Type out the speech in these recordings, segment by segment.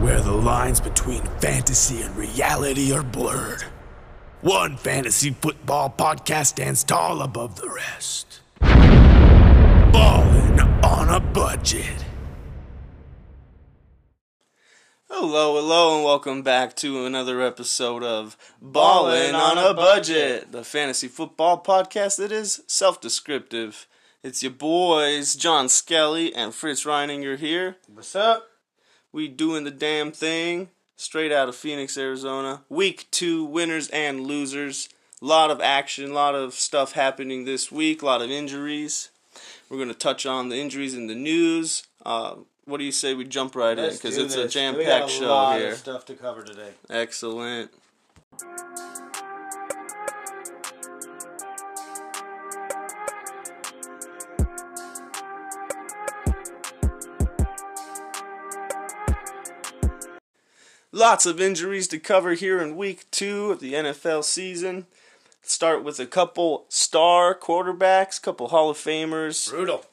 where the lines between fantasy and reality are blurred. One fantasy football podcast stands tall above the rest. Ballin' on a budget. Hello, hello, and welcome back to another episode of Ballin' on a Budget, the fantasy football podcast that is self descriptive. It's your boys, John Skelly and Fritz Reininger here. What's up? We doing the damn thing straight out of Phoenix, Arizona. Week two winners and losers. A lot of action, a lot of stuff happening this week, a lot of injuries. We're going to touch on the injuries in the news. Uh, what do you say we jump right in? Let's Because do it's a this. jam We got packed a show lot here. Of stuff to cover today. Excellent. Lots of injuries to cover here in week two of the NFL season. Start with a couple star quarterbacks, couple Hall of Famers. Brutal.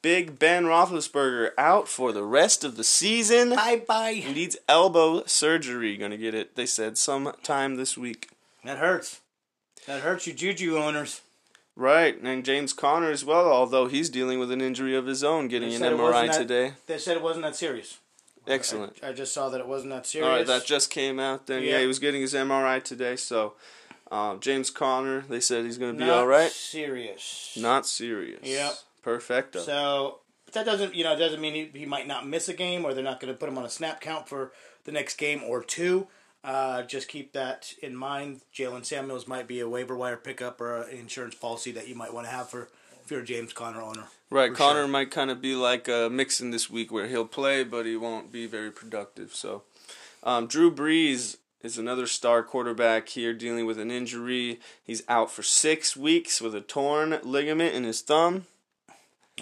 Big Ben Roethlisberger out for the rest of the season. Bye bye. He needs elbow surgery. Gonna get it, they said, sometime this week. That hurts. That hurts you, Juju owners. Right, and James Conner as well, although he's dealing with an injury of his own, getting an MRI that- today. They said it wasn't that serious. Excellent. I, I just saw that it wasn't that serious. All right, that just came out. Then yeah, Yeah. he was getting his MRI today. So uh, James Conner, they said he's going to be Not all right. Serious. Not serious. Yep. Perfecto. So but that doesn't, you know, doesn't mean he, he might not miss a game, or they're not going to put him on a snap count for the next game or two. Uh, just keep that in mind. Jaylen Samuels might be a waiver wire pickup or an insurance policy that you might want to have for if you're a James Conner owner. right, Conner sure. might kind of be like uh, Mixon this week, where he'll play, but he won't be very productive. So, um, Drew Brees is another star quarterback here dealing with an injury. He's out for six weeks with a torn ligament in his thumb.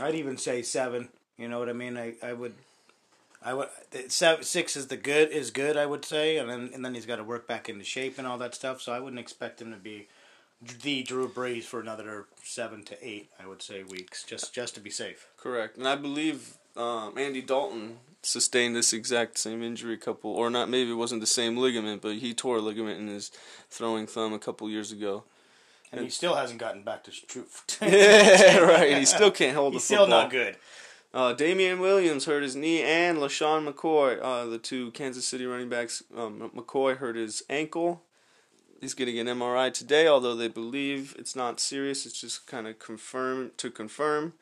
I'd even say seven. You know what I mean? I, I would, I would seven, six is the good is good. I would say, and then and then he's got to work back into shape and all that stuff. So I wouldn't expect him to be the Drew Brees for another seven to eight. I would say weeks just just to be safe. Correct, and I believe um, Andy Dalton sustained this exact same injury a couple, or not. Maybe it wasn't the same ligament, but he tore a ligament in his throwing thumb a couple years ago. And he still hasn't gotten back to truth. yeah, right. He still can't hold He's the still football. not good. Uh, Damien Williams hurt his knee, and LeSean McCoy, uh, the two Kansas City running backs, um, McCoy hurt his ankle. He's getting an MRI today, although they believe it's not serious. It's just kind of confirm to confirm.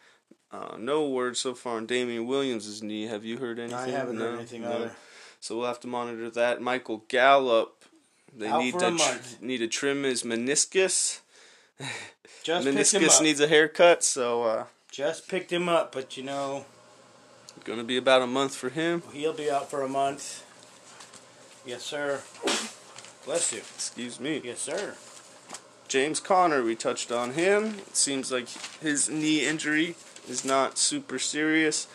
Uh, no word so far on Damien Williams' knee. Have you heard anything? I haven't No? heard anything No. either. So we'll have to monitor that. Michael Gallup, they Out need to tr- need to trim his meniscus. Just meniscus needs a haircut, so uh, Just picked him up, but you know gonna be about a month for him. he'll be out for a month. Yes, sir. Bless you. Excuse me. Yes, sir. James Conner, we touched on him. It seems like his knee injury is not super serious.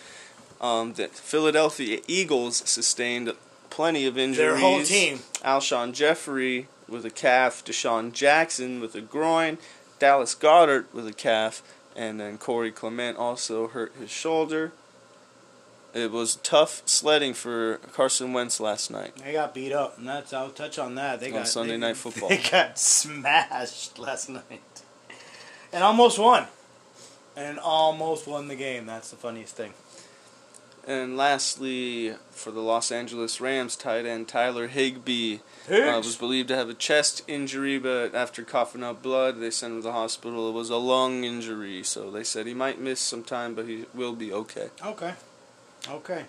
Um, the Philadelphia Eagles sustained plenty of injuries. Their whole team. Alshon Jeffery with a calf, DeSean Jackson with a groin, Dallas Goedert with a calf, and then Corey Clement also hurt his shoulder. It was tough sledding for Carson Wentz last night. They got beat up, and that's I'll touch on that. They On got Sunday they- Night Football. They got smashed last night, and almost won, and almost won the game. That's the funniest thing. And lastly, for the Los Angeles Rams, tight end Tyler Higbee uh, was believed to have a chest injury, but after coughing up blood, they sent him to the hospital. It was a lung injury, so they said he might miss some time, but he will be okay. Okay, okay.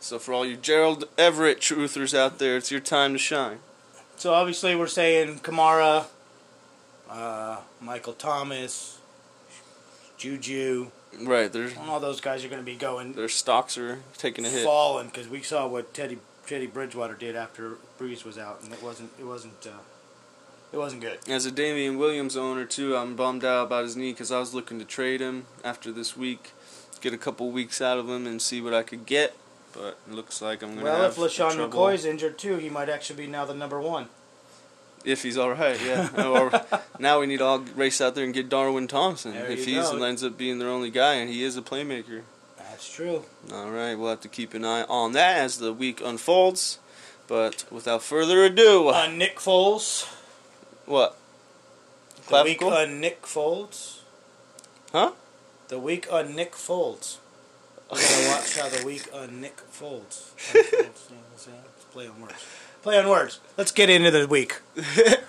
So for all you Gerald Everett truthers out there, it's your time to shine. So obviously we're saying Kamara, uh, Michael Thomas, Juju, Right, their all those guys are going to be going their stocks are taking a hit. falling because we saw what Teddy Teddy Bridgewater did after Brees was out, and it wasn't it wasn't uh, it wasn't good. As a Damien Williams owner too, I'm bummed out about his knee because I was looking to trade him after this week, get a couple weeks out of him and see what I could get. But it looks like I'm gonna Well, have if LeSean trouble. McCoy's injured too, he might actually be now the number one. if he's all right, yeah. or now we need to all race out there and get Darwin Thompson There if he ends up being their only guy, and he is a playmaker. That's true. All right, we'll have to keep an eye on that as the week unfolds. But without further ado, Uh, Nick Foles. what? The week on Nick Foles. Huh? The week on Nick Folds. We're gonna watch how the week on Nick Folds. On Folds, you know what I'm saying? Let's play on words. Play on words. Let's get into the week.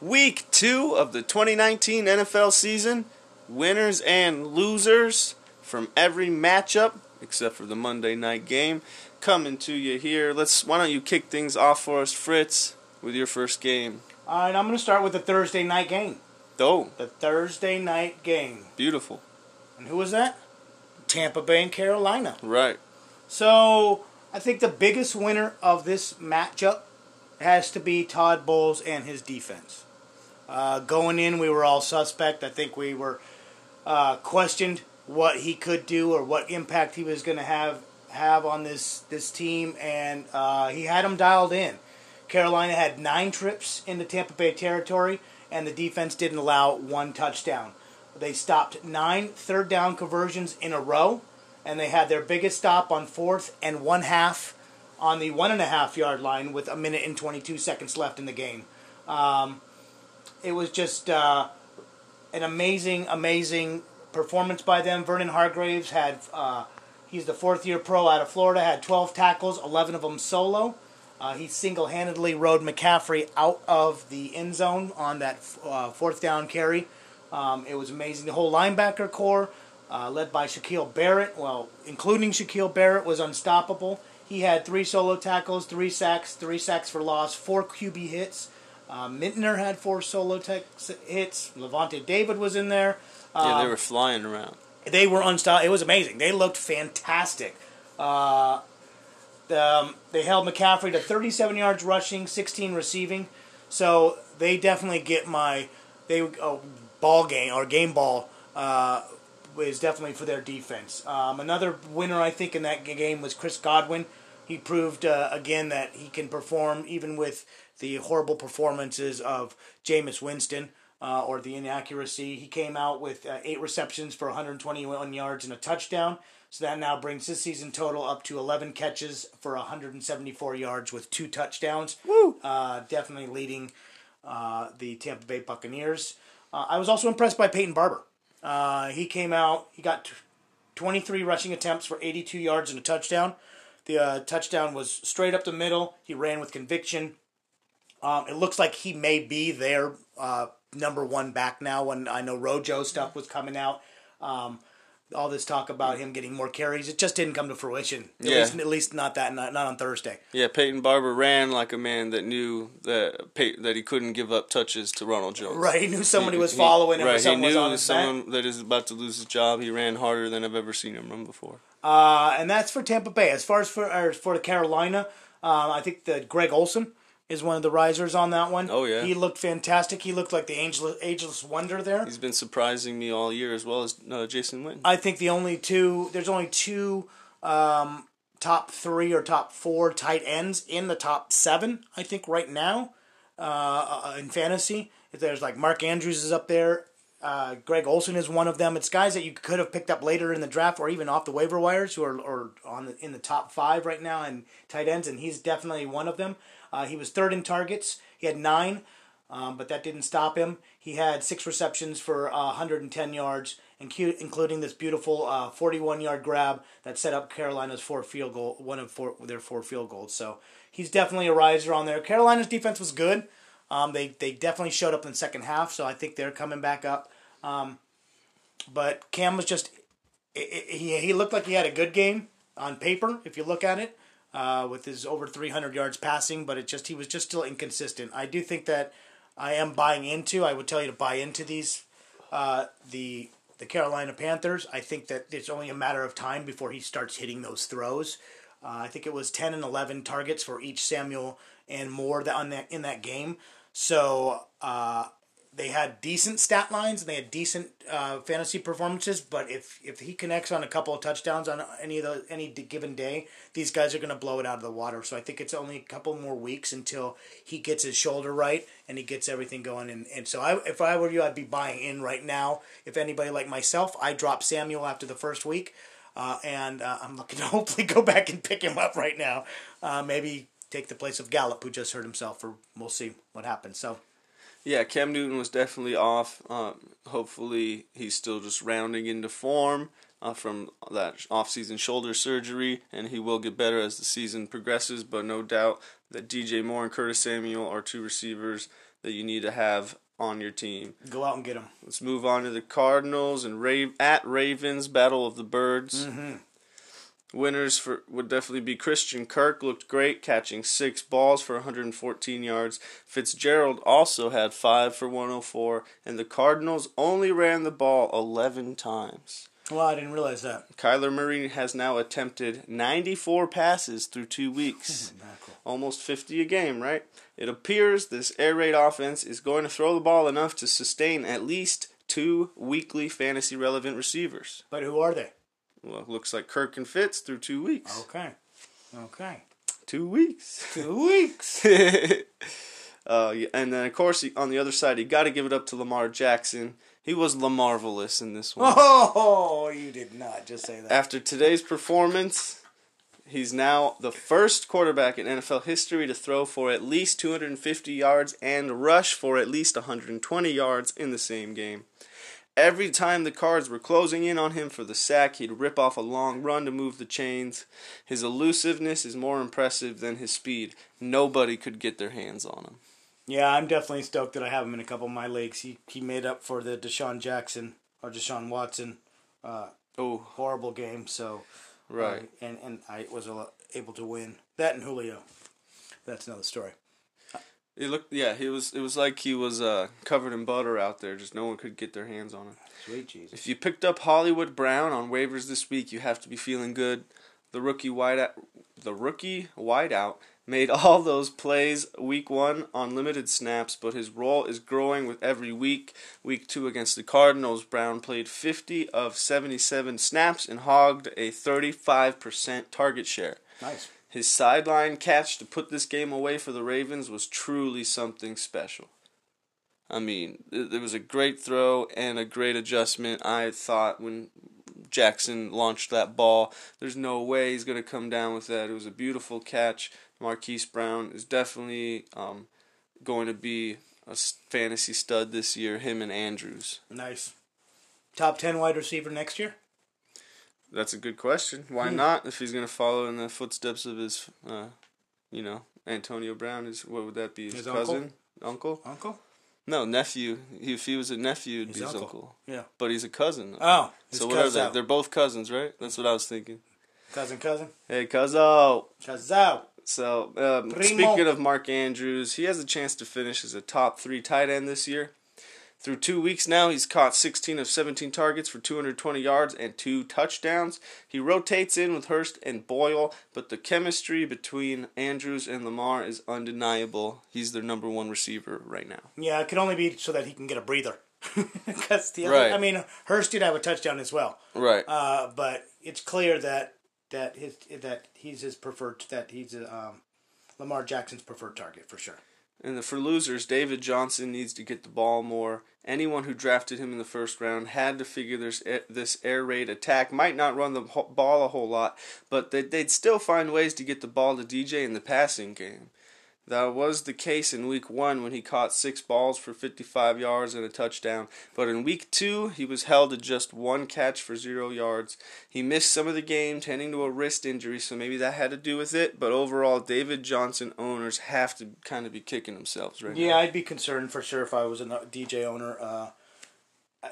Week two of the 2019 NFL season. Winners and losers from every matchup except for the Monday night game coming to you here. Let's. Why don't you kick things off for us, Fritz, with your first game? All right, I'm gonna start with the Thursday night game. Oh, The Thursday night game. beautiful. And who was that? Tampa Bay and Carolina. Right. So I think the biggest winner of this matchup has to be Todd Bowles and his defense. Uh, going in, we were all suspect. I think we were uh, questioned what he could do or what impact he was going to have have on this this team, and uh, he had them dialed in. Carolina had nine trips into Tampa Bay territory, and the defense didn't allow one touchdown. They stopped nine third down conversions in a row, and they had their biggest stop on fourth and one half on the one and a half yard line with a minute and 22 seconds left in the game. Um, it was just uh, an amazing, amazing performance by them. Vernon Hargreaves had, uh, he's the fourth year pro out of Florida, had 12 tackles, 11 of them solo. Uh, he single handedly rode McCaffrey out of the end zone on that uh, fourth down carry. Um, it was amazing. The whole linebacker core, uh, led by Shaquil Barrett, well, including Shaquil Barrett, was unstoppable. He had three solo tackles, three sacks, three sacks for loss, four QB hits. Uh, Minter had four solo tech hits. Lavonte David was in there. Yeah, they Um, were flying around. they were unstoppable. It was amazing. They looked fantastic. Uh, um, they held McCaffrey to 37 yards rushing, 16 receiving. So they definitely get my they oh, ball game or game ball uh, is definitely for their defense. Um, another winner I think in that game was Chris Godwin. He proved uh, again that he can perform even with the horrible performances of Jameis Winston uh, or the inaccuracy. He came out with uh, eight receptions for 121 yards and a touchdown. So that now brings his season total up to 11 catches for 174 yards with two touchdowns. Woo! Uh, definitely leading uh, the Tampa Bay Buccaneers. Uh, I was also impressed by Peyton Barber. Uh, he came out, he got t- 23 rushing attempts for 82 yards and a touchdown. The uh, touchdown was straight up the middle. He ran with conviction. Um, it looks like he may be their uh, number one back now. When I know Rojo stuff was coming out, um, all this talk about him getting more carries, it just didn't come to fruition. At, Yeah. least, at least not that not, not on Thursday. Yeah, Peyton Barber ran like a man that knew that that he couldn't give up touches to Ronald Jones. Right, he knew somebody was He- following him. Right, he was knew on his back. someone that is about to lose his job. He ran harder than I've ever seen him run before. Uh, and that's for Tampa Bay. As far as for as for Carolina, um, I think that Greg Olsen is one of the risers on that one. Oh, yeah. he looked fantastic. He looked like the ageless, ageless wonder there. He's been surprising me all year, as well as uh, Jason Witten. I think the only two there's only two um, top three or top four tight ends in the top seven. I think right now uh, uh, in fantasy, if there's like Mark Andrews is up there. Uh, Greg Olsen is one of them. It's guys that you could have picked up later in the draft or even off the waiver wires who are or on the, in the top five right now in tight ends, and he's definitely one of them. Uh, he was third in targets. He had nine, um, but that didn't stop him. He had six receptions for uh, 110 yards, including this beautiful 41 yard grab that set up Carolina's four field goal, one of four their four field goals. So he's definitely a riser on there. Carolina's defense was good. Um, they they definitely showed up in the second half, so I think they're coming back up. Um, but Cam was just he he looked like he had a good game on paper if you look at it uh, with his over 300 yards passing, but it just he was just still inconsistent. I do think that I am buying into. I would tell you to buy into these uh, the the Carolina Panthers. I think that it's only a matter of time before he starts hitting those throws. Uh, I think it was 10 and 11 targets for each Samuel and Moore that on that in that game. So uh, they had decent stat lines and they had decent uh, fantasy performances. But if if he connects on a couple of touchdowns on any of the any given day, these guys are going to blow it out of the water. So I think it's only a couple more weeks until he gets his shoulder right and he gets everything going. And, and so I, if I were you, I'd be buying in right now. If anybody like myself, I drop Samuel after the first week. Uh, and uh, I'm looking to hopefully go back and pick him up right now. Uh, maybe take the place of Gallup, who just hurt himself, or we'll see what happens. So Yeah, Cam Newton was definitely off. Um, hopefully, he's still just rounding into form uh, from that off-season shoulder surgery, and he will get better as the season progresses. But no doubt that DJ Moore and Curtis Samuel are two receivers that you need to have on your team. go out and get them. Let's move on to the Cardinals and Ra- at Ravens Battle of the Birds. Mm-hmm. Winners for would definitely be Christian Kirk looked great, catching six balls for 114 yards. Fitzgerald also had five for 104, and the Cardinals only ran the ball 11 times. Well, I didn't realize that. Kyler Murray has now attempted 94 passes through two weeks, almost 50 a game, right? It appears this air raid offense is going to throw the ball enough to sustain at least two weekly fantasy relevant receivers. But who are they? Well, looks like Kirk and Fitz through two weeks. Okay. Okay. Two weeks. Two weeks. uh, and then, of course, on the other side, you got to give it up to Lamar Jackson. He was Lamarvelous in this one. Oh, you did not just say that. After today's performance, he's now the first quarterback in NFL history to throw for at least 250 yards and rush for at least 120 yards in the same game. Every time the cards were closing in on him for the sack, he'd rip off a long run to move the chains. His elusiveness is more impressive than his speed. Nobody could get their hands on him. Yeah, I'm definitely stoked that I have him in a couple of my leagues. He he made up for the Deshaun Jackson or Deshaun Watson uh, Oh, horrible game. So right. uh, and and I was able to win that and Julio. That's another story. It looked yeah, he was it was like he was uh, covered in butter out there, just no one could get their hands on him. Sweet Jesus. If you picked up Hollywood Brown on waivers this week, you have to be feeling good. The rookie wideout, the rookie wideout made all those plays week one on limited snaps, but his role is growing with every week. Week two against the Cardinals, Brown played 50 of 77 snaps and hogged a 35% target share. Nice. His sideline catch to put this game away for the Ravens was truly something special. I mean, it, was a great throw and a great adjustment. I thought when Jackson launched that ball, there's no way he's going to come down with that. It was a beautiful catch. Marquise Brown is definitely um, going to be a fantasy stud this year, him and Andrews. Nice. Top ten wide receiver next year. That's a good question. Why not? If he's going to follow in the footsteps of his, uh, you know, Antonio Brown, is what would that be? His, His cousin, uncle? Uncle. No, nephew. If he was a nephew, it'd His be his uncle. uncle. Yeah. But he's a cousin. Oh, so what are they? They're both cousins, right? That's what I was thinking. Cousin, cousin. Hey, cousin. Chazao. So, um, speaking of Mark Andrews, he has a chance to finish as a top three tight end this year. Through two weeks now, he's caught 16 of 17 targets for 220 yards and two touchdowns. He rotates in with Hurst and Boyle, but the chemistry between Andrews and Lamar is undeniable. He's their number one receiver right now. Yeah, it could only be so that he can get a breather. Because the other, Right. I mean, Hurst did have a touchdown as well. Right. Uh, but it's clear that that his that he's his preferred that he's um, Lamar Jackson's preferred target for sure. And the, for losers, David Johnson needs to get the ball more. Anyone who drafted him in the first round had to figure this eh, this air raid attack might not run the ball a whole lot, but they, they'd still find ways to get the ball to DJ in the passing game. That was the case in week one when he caught six balls for 55 yards and a touchdown. But in week two, he was held to just one catch for zero yards. He missed some of the game, tending to a wrist injury, so maybe that had to do with it. But overall, David Johnson owners have to kind of be kicking themselves right Yeah, now. I'd be concerned for sure if I was a DJ owner. Uh,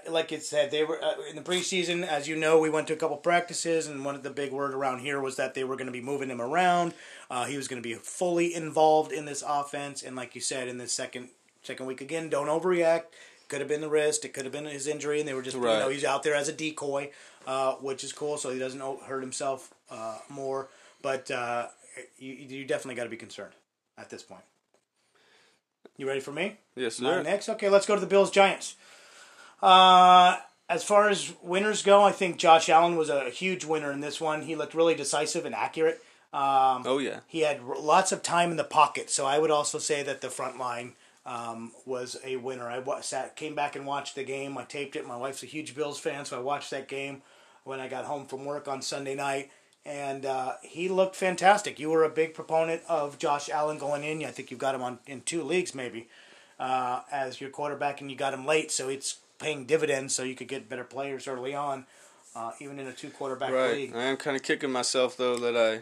like it said, they were uh, in the preseason. As you know, we went to a couple practices, and one of the big word around here was that they were going to be moving him around. Uh, he was going to be fully involved in this offense, and like you said, in the second second week again, don't overreact. Could have been the wrist. It could have been his injury, and they were just you know he's out there as a decoy, uh, which is cool, so he doesn't hurt himself uh, more. But uh, you you definitely got to be concerned at this point. You ready for me? Yes, sir. next? Okay, let's go to the Bills Giants. Uh, as far as winners go, I think Josh Allen was a huge winner in this one. He looked really decisive and accurate. Um, Oh yeah. he had r- lots of time in the pocket, so I would also say that the front line um, was a winner. I wa- sat, came back and watched the game. I taped it. My wife's a huge Bills fan, so I watched that game when I got home from work on Sunday night, and uh, he looked fantastic. You were a big proponent of Josh Allen going in. I think you've got him on in two leagues maybe uh, as your quarterback, and you got him late, so it's paying dividends. So you could get better players early on, uh, even in a two quarterback Right. league. I am kind of kicking myself though that I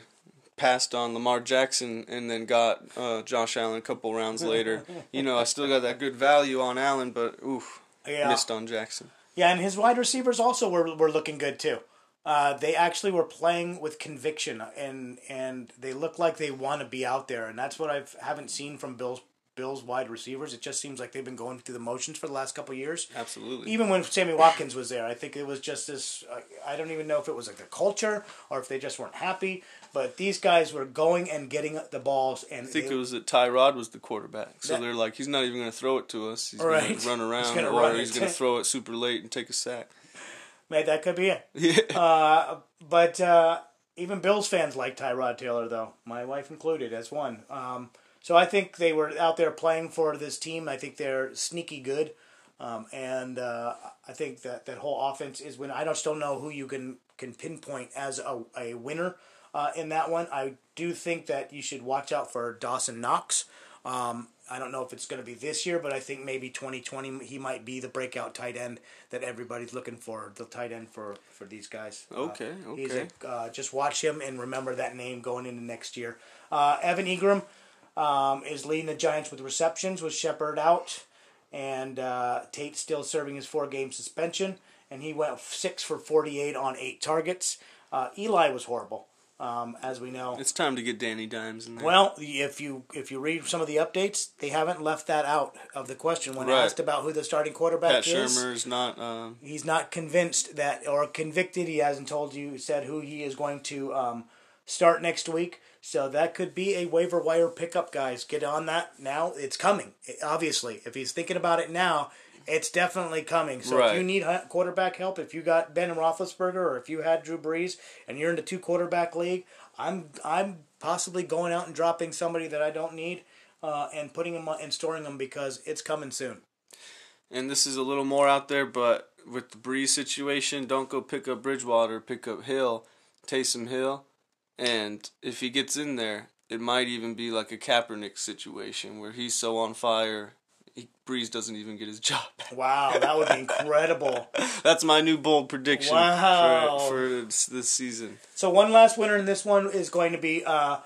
passed on Lamar Jackson and then got uh, Josh Allen a couple rounds later. you know, I still got that good value on Allen, but oof, Yeah. missed on Jackson. Yeah, and his wide receivers also were were looking good too. Uh, they actually were playing with conviction, and and they look like they want to be out there, and that's what I haven't seen from Bills Bills wide receivers. It just seems like they've been going through the motions for the last couple of years. Absolutely. Even when Sammy Watkins was there, I think it was just this. Uh, I don't even know if it was like the culture or if they just weren't happy. But these guys were going and getting the balls, and I think they- it was that Tyrod was the quarterback. So That- they're like, he's not even going to throw it to us. He's Right. going to run around, He's gonna or run he's going to throw it super late and take a sack. man, that could be it. Yeah. Uh, but uh, even Bills fans like Tyrod Taylor, though my wife included, as one. Um, so I think they were out there playing for this team. I think they're sneaky good, um, and uh, I think that that whole offense is when I don't still know who you can can pinpoint as a, a winner uh, in that one. I do think that you should watch out for Dawson Knox. Um, I don't know if it's going to be this year, but I think maybe 2020 he might be the breakout tight end that everybody's looking for, the tight end for, for these guys. Uh, Okay, he's okay. a, uh, just watch him and remember that name going into next year. Uh, Evan Engram um, is leading the Giants with receptions with Shepard out, and uh, Tate still serving his four game suspension, and he went six for 48 on eight targets. Uh, Eli was horrible, um, as we know. It's time to get Danny Dimes in there. Well, if you if you read some of the updates, they haven't left that out of the question when Right. asked about who the starting quarterback Pat is. Shurmur's not. Um, He's not convinced that or convicted. He hasn't told you said who he is going to um, start next week. So that could be a waiver wire pickup, guys. Get on that now. It's coming. Obviously, if he's thinking about it now, it's definitely coming. So if you need quarterback help, if you got Ben Roethlisberger or if you had Drew Brees and you're in the two quarterback league, I'm I'm possibly going out and dropping somebody that I don't need uh, and putting them and storing them because it's coming soon. and this is a little more out there, but with the Brees situation, don't go pick up Bridgewater, pick up Hill, Taysom Hill, and if he gets in there, it might even be like a Kaepernick situation where he's so on fire, he, Brees doesn't even get his job back. Wow, that would be incredible. That's my new bold prediction Wow. for, for this, this season. So one last winner in this one is going to be uh,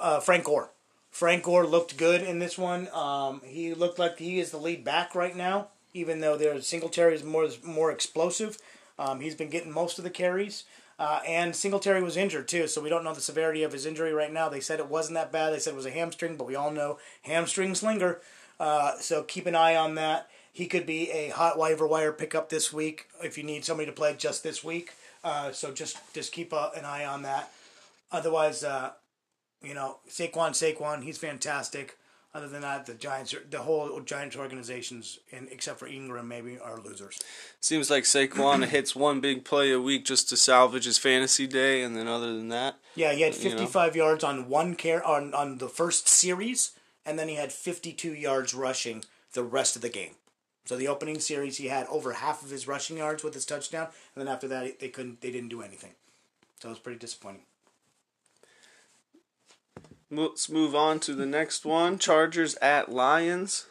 uh, Frank Gore. Frank Gore looked good in this one. Um, he looked like he is the lead back right now, even though their Singletary is more more explosive. Um, he's been getting most of the carries. Uh, and Singletary was injured too, so we don't know the severity of his injury right now. They said it wasn't that bad. They said it was a hamstring, but we all know hamstrings linger. Uh, so keep an eye on that. He could be a hot waiver wire pickup this week if you need somebody to play just this week. Uh, so just just keep a, an eye on that. Otherwise, uh, you know, Saquon, Saquon, he's fantastic. Other than that, the Giants, are, the whole Giants organizations, and except for Engram, maybe are losers. Seems like Saquon hits one big play a week just to salvage his fantasy day, and then other than that, Yeah, he had You know. 55 yards on one care on on the first series, and then he had 52 yards rushing the rest of the game. So the opening series, he had over half of his rushing yards with his touchdown, and then after that, they couldn't, they didn't do anything. So it was pretty disappointing. Let's move on to the next one. Chargers at Lions.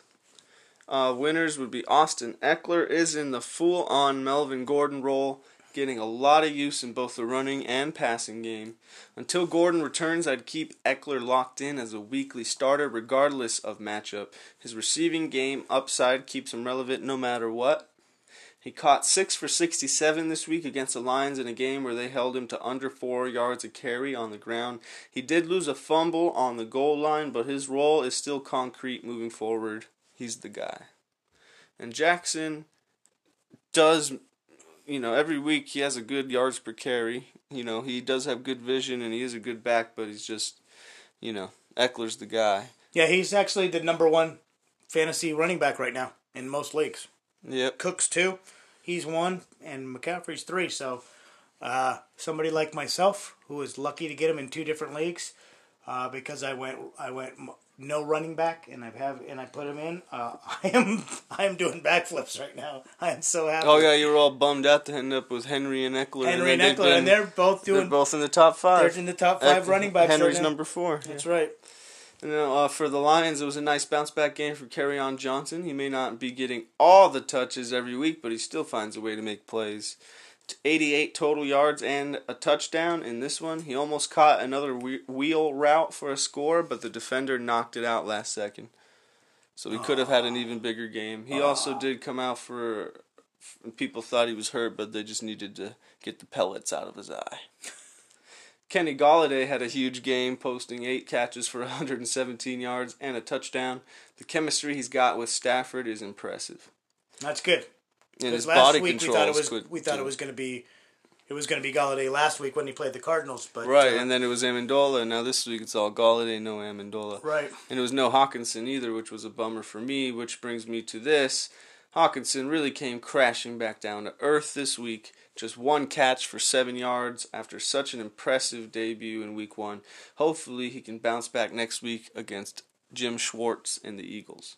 Uh, winners would be Austin Ekeler is in the full-on Melvin Gordon role, getting a lot of use in both the running and passing game. Until Gordon returns, I'd keep Ekeler locked in as a weekly starter regardless of matchup. His receiving game upside keeps him relevant no matter what. He caught 6 for 67 this week against the Lions in a game where they held him to under 4 yards a carry on the ground. He did lose a fumble on the goal line, but his role is still concrete moving forward. He's the guy. And Jackson does, you know, every week he has a good yards per carry. You know, he does have good vision and he is a good back, but he's just, you know, Ekeler's the guy. Yeah, he's actually the number one fantasy running back right now in most leagues. Yep. Cooks two, he's one, and McCaffrey's three. So uh, somebody like myself who is lucky to get him in two different leagues uh, because I went I went no running back and I have and I put him in. Uh, I am I am doing backflips right now. I am so happy. Oh yeah, you were all bummed out to end up with Henry and Ekeler. Henry and they've Ekeler, and they're both doing. they're both in the top five. They're in the top five Eck- running backs. Henry's right number four. That's yeah. right. And then, uh, for the Lions, it was a nice bounce back game for Kerryon Johnson. He may not be getting all the touches every week, but he still finds a way to make plays. 88 total yards and a touchdown in this one. He almost caught another wheel route for a score, but the defender knocked it out last second. So he could have had an even bigger game. He also did come out for. People thought he was hurt, but they just needed to get the pellets out of his eye. Kenny Golladay had a huge game, posting eight catches for 117 yards and a touchdown. The chemistry he's got with Stafford is impressive, That's good. and his last body week we control thought it was good. we thought too. it was going to be it was going to be Golladay last week when he played the Cardinals, but right, uh, and then it was Amendola. Now this week it's all Golladay, no Amendola. right. And it was no Hockenson either, which was a bummer for me. Which brings me to this: Hockenson really came crashing back down to earth this week. Just one catch for seven yards after such an impressive debut in Week One. Hopefully, he can bounce back next week against Jim Schwartz and the Eagles.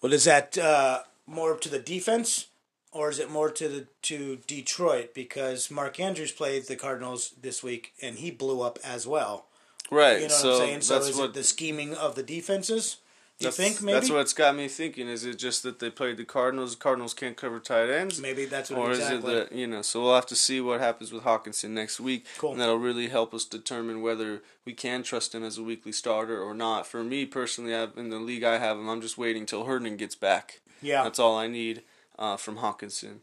Well, is that uh, more to the defense, or is it more to the to Detroit? Because Mark Andrews played the Cardinals this week, and he blew up as well. Right. You know so what I'm saying? So is what it the scheming of the defenses? That's- think maybe? that's what's got me thinking. Is it just that they played the Cardinals? The Cardinals can't cover tight ends. maybe that's what it is. Or exactly. is it that you know? So we'll have to see what happens with Hockenson next week, Cool. and that'll really help us determine whether we can trust him as a weekly starter or not. For me personally, I've, in the league I have him, I'm just waiting till Herndon gets back. yeah. That's all I need uh, from Hockenson.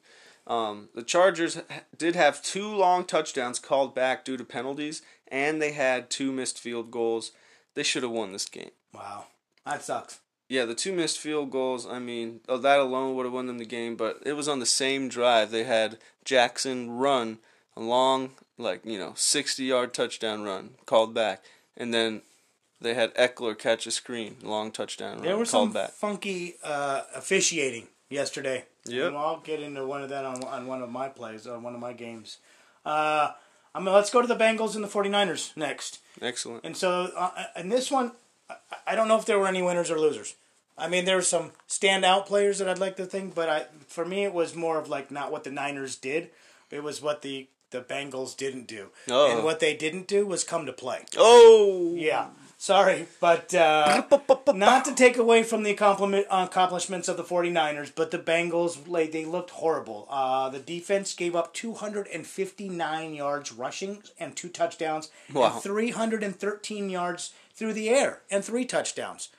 Um, the Chargers did have two long touchdowns called back due to penalties, and they had two missed field goals. They should have won this game. wow. That sucks. Yeah, the two missed field goals, I mean, oh, that alone would have won them the game, but it was on the same drive. They had Jackson run a long, like, you know, 60 yard touchdown run called back. And then they had Ekeler catch a screen, long touchdown run There was called some back. funky uh, officiating yesterday. Yeah. And I'll get into one of that on, on one of my plays, on one of my games. Uh, I mean, let's go to the Bengals and the 49ers next. Excellent. And so, uh, in this one, I, don't know if there were any winners or losers. I mean, there were some standout players that I'd like to think, but I, for me, it was more of like not what the Niners did. It was what the, the Bengals didn't do. Oh. And what they didn't do was come to play. Oh! Yeah. Sorry, but uh, not to take away from the accomplishment, accomplishments of the 49ers, but the Bengals, like, they looked horrible. Uh, the defense gave up 259 yards rushing and two touchdowns, Wow. and 313 yards through the air and three touchdowns.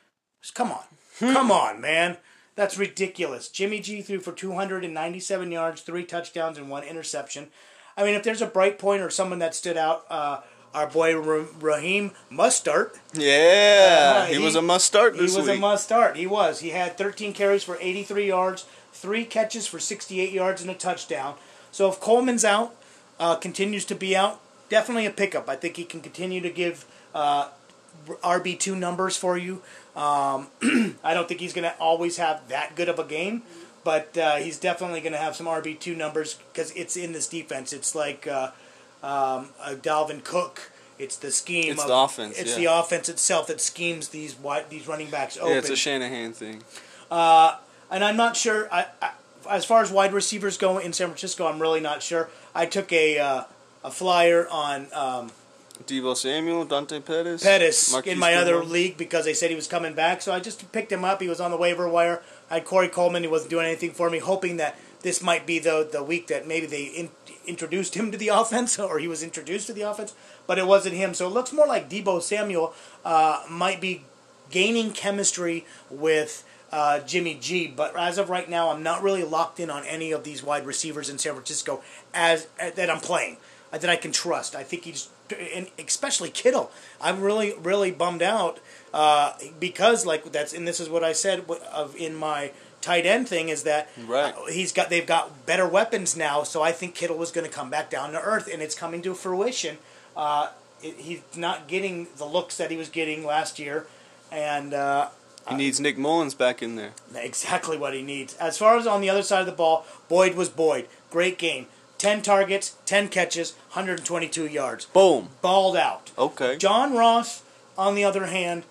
Come on. Come on, man. That's ridiculous. Jimmy G threw for 297 yards, three touchdowns, and one interception. I mean, if there's a bright point or someone that stood out, uh, our boy Raheem must start. Yeah! Uh, he, he- was a must start He was week. a must start. He was. He had 13 carries for 83 yards, three catches for 68 yards, and a touchdown. So if Coleman's out, uh, continues to be out, definitely a pickup. I think he can continue to give uh, RB two numbers for you. Um, I don't think he's going to always have that good of a game, but uh, he's definitely going to have some RB two numbers because it's in this defense. It's like uh, um, uh, Dalvin Cook. It's the scheme. It's of, the offense, It's yeah. the offense itself that schemes these wide, these running backs open. yeah, it's a Shanahan thing. and I'm not sure. I, I, as far as wide receivers go in San Francisco, I'm really not sure. I took a uh, a flyer on um, Deebo Samuel, Dante Pettis. Pettis Marquise in my other league because they said he was coming back. So I just picked him up. He was on the waiver wire. I had Corey Coleman. He wasn't doing anything for me, hoping that this might be the the week that maybe they in, introduced him to the offense or he was introduced to the offense. But it wasn't him. So it looks more like Deebo Samuel uh, might be gaining chemistry with. Uh, Jimmy G, but as of right now, I'm not really locked in on any of these wide receivers in San Francisco as, that I'm playing uh, that I can trust. I think he's, and especially Kittle. I'm really, really bummed out uh, because, like that's, and this is what I said of in my tight end thing is that Right. uh, he's got they've got better weapons now. So I think Kittle was going to come back down to earth, and it's coming to fruition. Uh, it, he's not getting the looks that he was getting last year, and uh, He needs Nick Mullens back in there. exactly what he needs. As far as on the other side of the ball, Boyd was Boyd. Great game. 10 targets, 10 catches, 122 yards. Boom. Balled out. Okay. John Ross, on the other hand,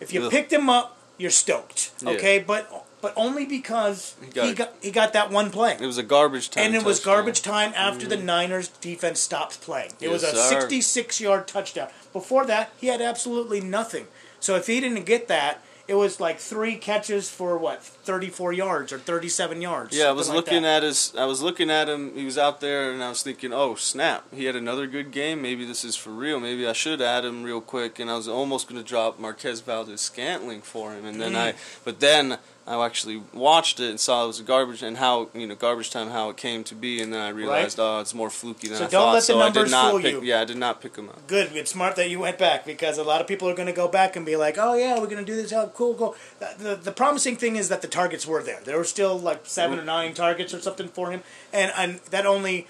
if you Ugh. picked him up, you're stoked. Yeah. Okay, but but only because he got got he got, that one play. It was a garbage time. and it was garbage time after the mm. Niners defense stopped playing. It was a sir. 66 yard touchdown. Before that, he had absolutely nothing. So if he didn't get that, it was like three catches for what, 34 yards or 37 yards. Yeah, I was like looking at his. I was looking at him. He was out there, and I was thinking, "Oh snap! He had another good game. Maybe this is for real. Maybe I should add him real quick." And I was almost going to drop Marquez Valdes Scantling for him, and then Mm. I. But then I actually watched it and saw it was a garbage and how you know garbage time how it came to be, and then I realized, oh, it's more fluky than So I don't thought. let the so I did not fool pick. you. Yeah, I did not pick them up. Good. It's smart that you went back because a lot of people are going to go back and be like, "Oh yeah, we're going to do this. Oh, cool, cool." The, the, the promising thing is that the targets were there. There were still like seven mm-hmm. or nine targets or something for him, and and that only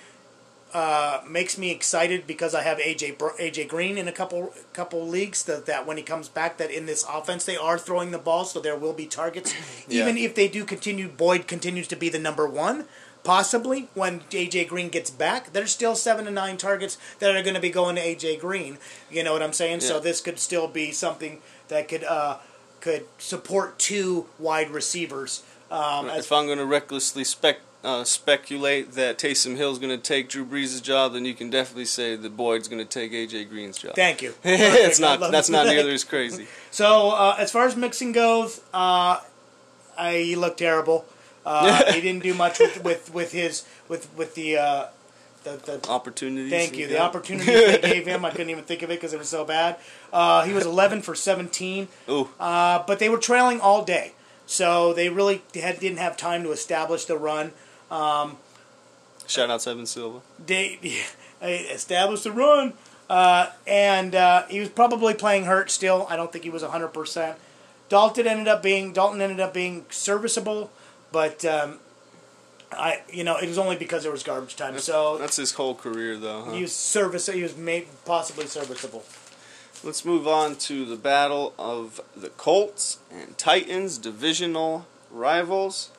uh, makes me excited because I have AJ AJ Green in a couple couple leagues. That that when he comes back, that in this offense they are throwing the ball, so there will be targets. Yeah. Even if they do continue, Boyd continues to be the number one. Possibly when AJ Green gets back, there's still seven to nine targets that are going to be going to AJ Green. You know what I'm saying? So this could still be something that could uh, could support two wide receivers. Um, if I'm going to recklessly spec uh, speculate that Taysom Hill's going to take Drew Brees' job, then you can definitely say that Boyd's going to take AJ Green's job. thank you. it's not. That's not nearly as crazy. So uh, as far as Mixon goes, uh, I, he looked terrible. Uh, he didn't do much with, with, with his with with the uh, the, the Opportunities. Thank you. The yeah. opportunity they gave him, I couldn't even think of it because it was so bad. Uh, he was 11 for 17, Ooh, uh, but they were trailing all day, so they really had, didn't have time to establish the run. Shout out Evan Silva. They they established the run, uh, and uh, he was probably playing hurt still. I don't think he was 100. percent Dalton ended up being Dalton ended up being serviceable, but um, I you know it was only because there was garbage time. So That's his whole career, though. Huh? he was service. He was made possibly serviceable. Let's move on to the battle of the Colts and Titans, divisional rivals.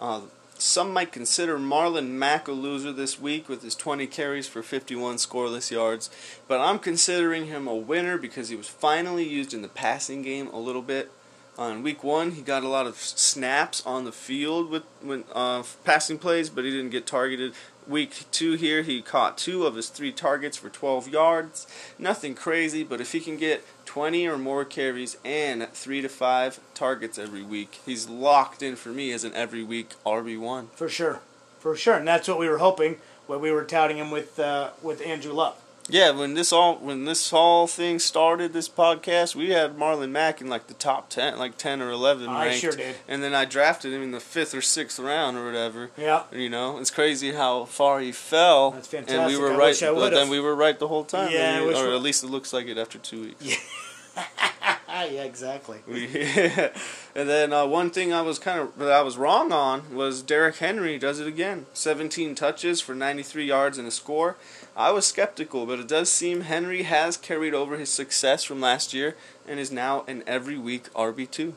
Uh, some might consider Marlon Mack a loser this week with his 20 carries for 51 scoreless yards, but I'm considering him a winner because he was finally used in the passing game a little bit. On week one, he got a lot of snaps on the field with when uh, passing plays, but he didn't get targeted. Week two here, he caught two of his three targets for 12 yards. Nothing crazy, but if he can get 20 or more carries and three to five targets every week, he's locked in for me as an every week RB1. For sure, for sure, and that's what we were hoping when we were touting him with uh, with Andrew Luck. Yeah, when this all when this whole thing started, this podcast, we had Marlon Mack in like the top ten, like ten or eleven. I ranked. sure did. And then I drafted him in the fifth or sixth round or whatever. Yeah. You know, it's crazy how far he fell. That's fantastic. And we were I right, wish I but then we were right the whole time. Yeah, wish or at least it looks like it after two weeks. Ah, yeah, exactly. and then uh, one thing I was kind of that I was wrong on was Derrick Henry does it again. 17 touches for 93 yards and a score. I was skeptical, but it does seem Henry has carried over his success from last year and is now an every week RB2.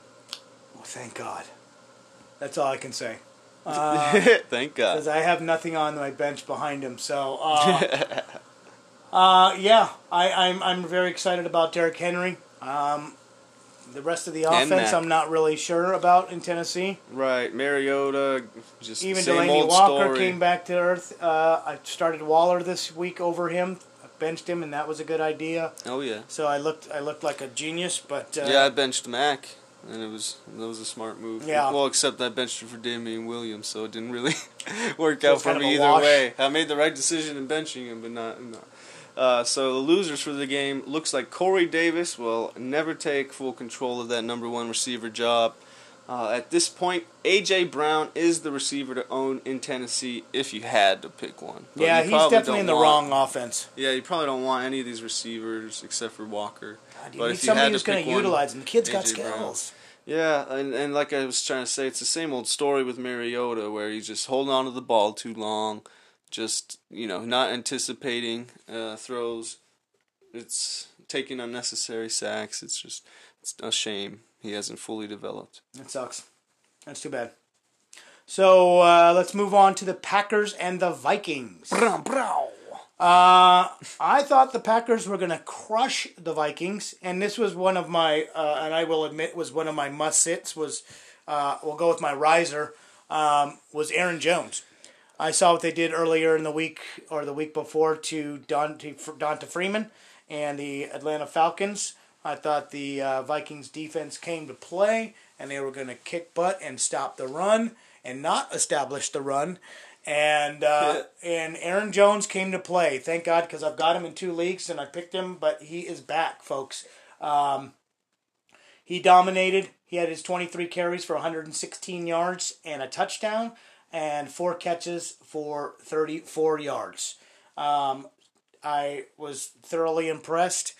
Well, thank God. That's all I can say. Thank God. Because I have nothing on my bench behind him. So, uh, uh, yeah, I, I'm I'm very excited about Derrick Henry. Um, the rest of the offense, I'm not really sure about in Tennessee. Right, Mariota, just Even Delanie Walker story. came back to earth. Uh, I started Waller this week over him. I benched him, and that was a good idea. Oh yeah, So I looked I looked like a genius, but uh, yeah. I benched Mack, and it was that was a smart move. Yeah. Well, except I benched him for Damien Williams, so it didn't really work out for me either way. I made the right decision in benching him, but not. not. Uh, so the losers for the game looks like Corey Davis will never take full control of that number one receiver job. Uh, at this point, AJ Brown is the receiver to own in Tennessee if you had to pick one. But yeah, he's definitely in the want- wrong offense. Yeah, you probably don't want any of these receivers except for Walker. God, you But need if you somebody had to who's going to utilize him. The kid's got AJ Brown. skills. Yeah, and, and like I was trying to say, it's the same old story with Mariota where he's just holding on to the ball too long, just, you know, not anticipating uh, throws. It's taking unnecessary sacks. It's just it's a shame he hasn't fully developed. That sucks. That's too bad. So uh, let's move on to the Packers and the Vikings. Uh, I thought the Packers were going to crush the Vikings, and this was one of my, uh, and I will admit, was one of my must sits. Was uh, we'll go with my riser. Um, was Aaron Jones. I saw what they did earlier in the week or the week before to Dante, Donta Freeman and the Atlanta Falcons. I thought the uh, Vikings defense came to play, and they were going to kick butt and stop the run and not establish the run. And uh, and Aaron Jones came to play. Thank God, because I've got him in two leagues and I picked him, but he is back, folks. Um, he dominated. He had his 23 carries for 116 yards and a touchdown, and four catches for 34 yards. Um, I was thoroughly impressed.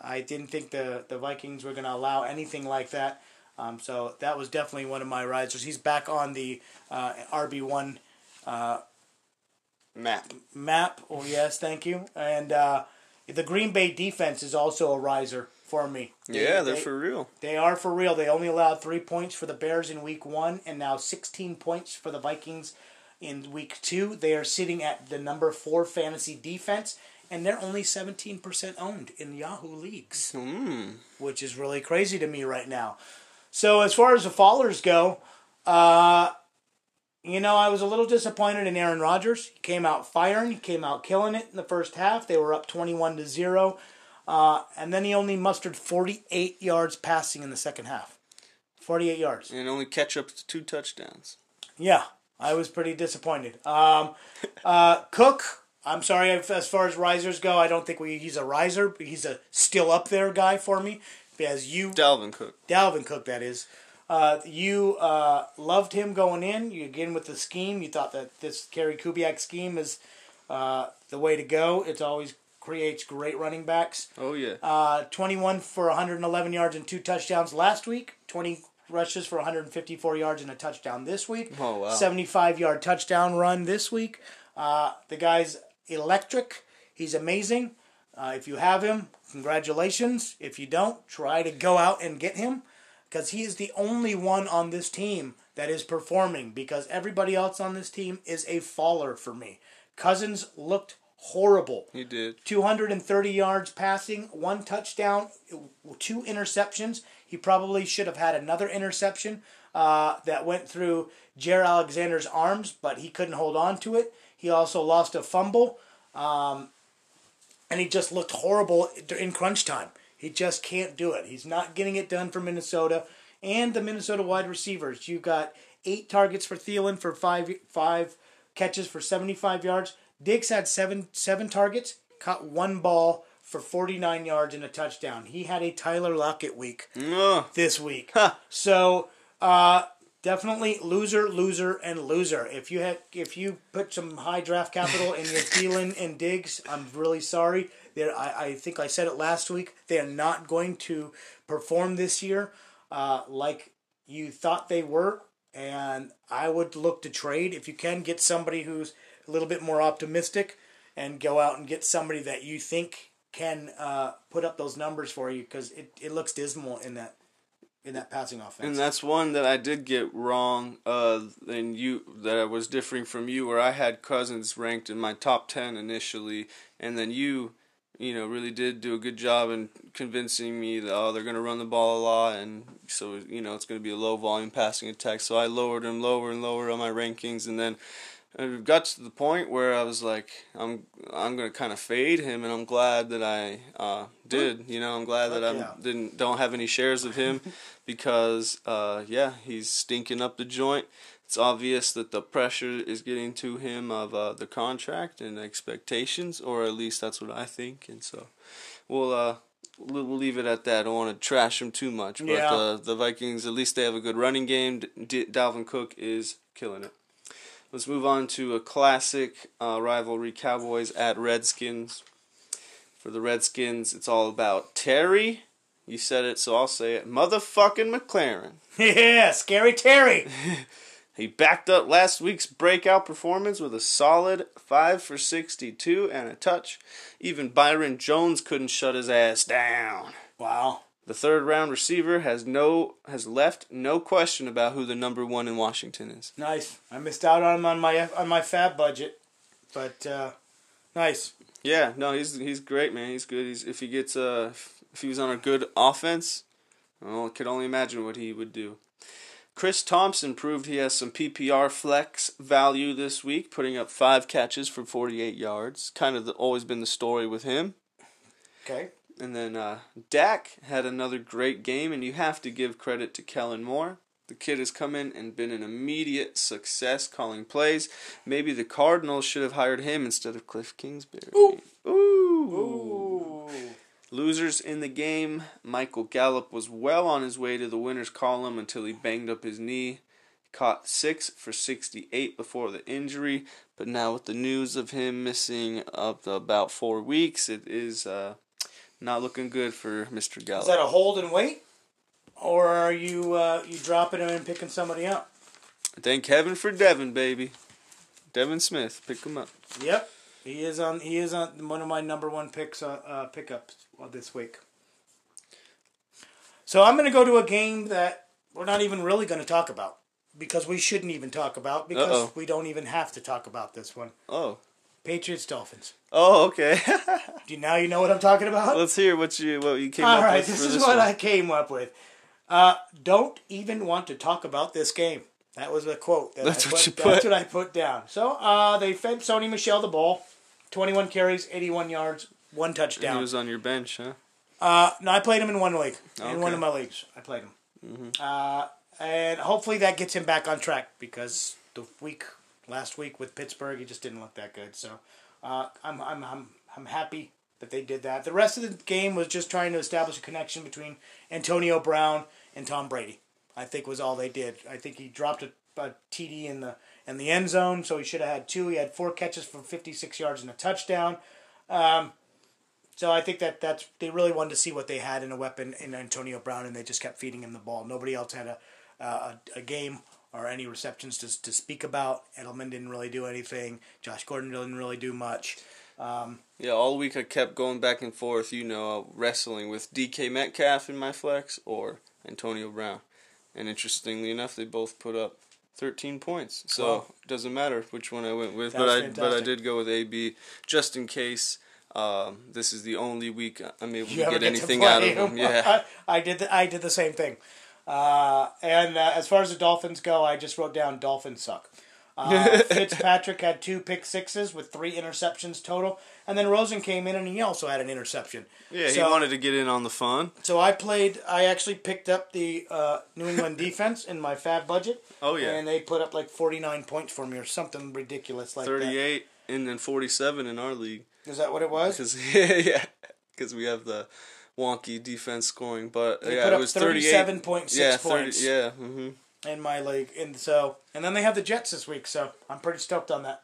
I didn't think the, the Vikings were going to allow anything like that. Um, so that was definitely one of my risers. He's back on the uh, RB1 uh, Map. map. Oh, yes, thank you. And uh, the Green Bay defense is also a riser for me. Yeah, they're they, for real. They are for real. They only allowed three points for the Bears in week one, and now 16 points for the Vikings in week two. They are sitting at the number four fantasy defense, and they're only 17% owned in Yahoo leagues, Mm. which is really crazy to me right now. So, as far as the fallers go, uh, you know, I was a little disappointed in Aaron Rodgers. He came out firing. He came out killing it in the first half. They were up 21 to 0. Uh, and then he only mustered 48 yards passing in the second half. 48 yards. And only catch up to two touchdowns. Yeah, I was pretty disappointed. Um, uh, Cook, I'm sorry, as far as risers go, I don't think we, he's a riser, but he's a still up there guy for me. As you, Dalvin Cook. Dalvin Cook, that is. Uh, you uh, loved him going in. You again with the scheme. You thought that this Gary Kubiak scheme is uh, the way to go. It's always creates great running backs. Oh yeah. Uh, 21 for 111 yards and two touchdowns last week. 20 rushes for 154 yards and a touchdown this week. Oh, wow. 75 yard touchdown run this week. Uh, the guy's electric. He's amazing. Uh, if you have him, congratulations. If you don't, try to go out and get him because he is the only one on this team that is performing because everybody else on this team is a faller for me. Cousins looked horrible. He did. 230 yards passing, one touchdown, two interceptions. He probably should have had another interception uh, that went through Jaire Alexander's arms, but he couldn't hold on to it. He also lost a fumble, um, and he just looked horrible in crunch time. He just can't do it. He's not getting it done for Minnesota and the Minnesota wide receivers. You got eight targets for Thielen for five five catches for 75 yards. Diggs had seven seven targets, caught one ball for 49 yards and a touchdown. He had a Tyler Lockett week Ugh. this week. So uh, definitely loser, loser, and loser. If you had, if you put some high draft capital in your Thielen and Diggs, I'm really sorry. They're, I, I think I said it last week. They are not going to perform this year uh, like you thought they were. And I would look to trade if you can get somebody who's a little bit more optimistic and go out and get somebody that you think can uh, put up those numbers for you because it, it looks dismal in that in that passing offense. And that's one that I did get wrong. Uh, and you that I was differing from you, where I had Cousins ranked in my top ten initially, and then you, you know, really did do a good job in convincing me that oh they're going to run the ball a lot, and so you know it's going to be a low volume passing attack. So I lowered him lower and lower on my rankings, and then. I got to the point where I was like, I'm I'm gonna kind of fade him, and I'm glad that I uh, did. You know, I'm glad that I yeah. didn't don't have any shares of him because uh, yeah, he's stinking up the joint. It's obvious that the pressure is getting to him of uh, the contract and expectations, or at least that's what I think. And so, we'll uh, we'll leave it at that. I don't want to trash him too much, but Yeah. uh, the Vikings at least they have a good running game. D- Dalvin Cook is killing it. Let's move on to a classic uh, rivalry: Cowboys at Redskins. For the Redskins, it's all about Terry. You said it, so I'll say it. Motherfucking McLaurin. yeah, scary Terry. He backed up last week's breakout performance with a solid 5 for 62 and a touch. Even Byron Jones couldn't shut his ass down. wow. The third round receiver has no has left no question about who the number one in Washington is. Nice. I missed out on him on my on my fab budget, but uh, nice. Yeah, no, he's he's great, man. He's good. He's if he gets uh if he was on a good offense, well, I could only imagine what he would do. Chris Thompson proved he has some PPR flex value this week, putting up five catches for 48 yards. Kind of the, always been the story with him. Okay. And then uh, Dak had another great game, and you have to give credit to Kellen Moore. The kid has come in and been an immediate success calling plays. Maybe the Cardinals should have hired him instead of Cliff Kingsbury. Ooh. Ooh. Ooh. Losers in the game. Michael Gallup was well on his way to the winner's column until he banged up his knee. Caught 6 for 68 before the injury, but now with the news of him missing up to about 4 weeks, it is uh, not looking good for Mr. Gallup. Is that a hold and wait, or are you uh, you dropping him and picking somebody up? Thank heaven for Devin, baby. Devin Smith, pick him up. Yep. He is on. He is on one of my number one picks. Uh, uh, pickups this week. So I'm going to go to a game that we're not even really going to talk about because we shouldn't even talk about because Uh-oh. we don't even have to talk about this one. Oh. Patriots Dolphins. Oh, okay. Do you now you know what I'm talking about? Let's hear what you what you came All up right, with All right, this is this what one. I came up with. Uh, don't even want to talk about this game. That was a quote. That That's I what put, That's what I put down. So uh, they fed Sony Michel the ball, 21 carries, 81 yards, one touchdown. He was on your bench, huh? Uh, no, I played him in one league. In one of my leagues, I played him. Mm-hmm. Uh, and hopefully that gets him back on track because the week last week with Pittsburgh, he just didn't look that good. So uh, I'm, I'm I'm I'm happy that they did that. The rest of the game was just trying to establish a connection between Antonio Brown and Tom Brady. I think was all they did. I think he dropped a, a TD in the in the end zone, so he should have had two. He had four catches for 56 yards and a touchdown. Um, so I think that that's they really wanted to see what they had in a weapon in Antonio Brown, and they just kept feeding him the ball. Nobody else had a a, a game or any receptions to to speak about. Edelman didn't really do anything. Josh Gordon didn't really do much. Yeah, all week I kept going back and forth, you know, wrestling with DK Metcalf in my flex or Antonio Brown. And interestingly enough, they both put up 13 points. So Wow. it doesn't matter which one I went with, but I but I did go with AB just in case um, this is the only week I'm able You to get get anything to out of him? Yeah. I, I did the, I did the same thing. Uh, and uh, as far as the Dolphins go, I just wrote down Dolphins suck. Uh, Fitzpatrick had two pick sixes with three interceptions total, and then Rosen came in and he also had an interception. Yeah, he wanted to get in on the fun. So I played. I actually picked up the uh, New England defense in my fab budget. Oh, yeah. and they put up like forty nine points for me or something ridiculous like 38 and then 47 in our league. Is that what it was? Because yeah, because we have the wonky defense scoring, but They yeah, put it up was thirty 38. seven point six yeah, points yeah. hmm in my league, and so and then they have the Jets this week, so I'm pretty stoked on that.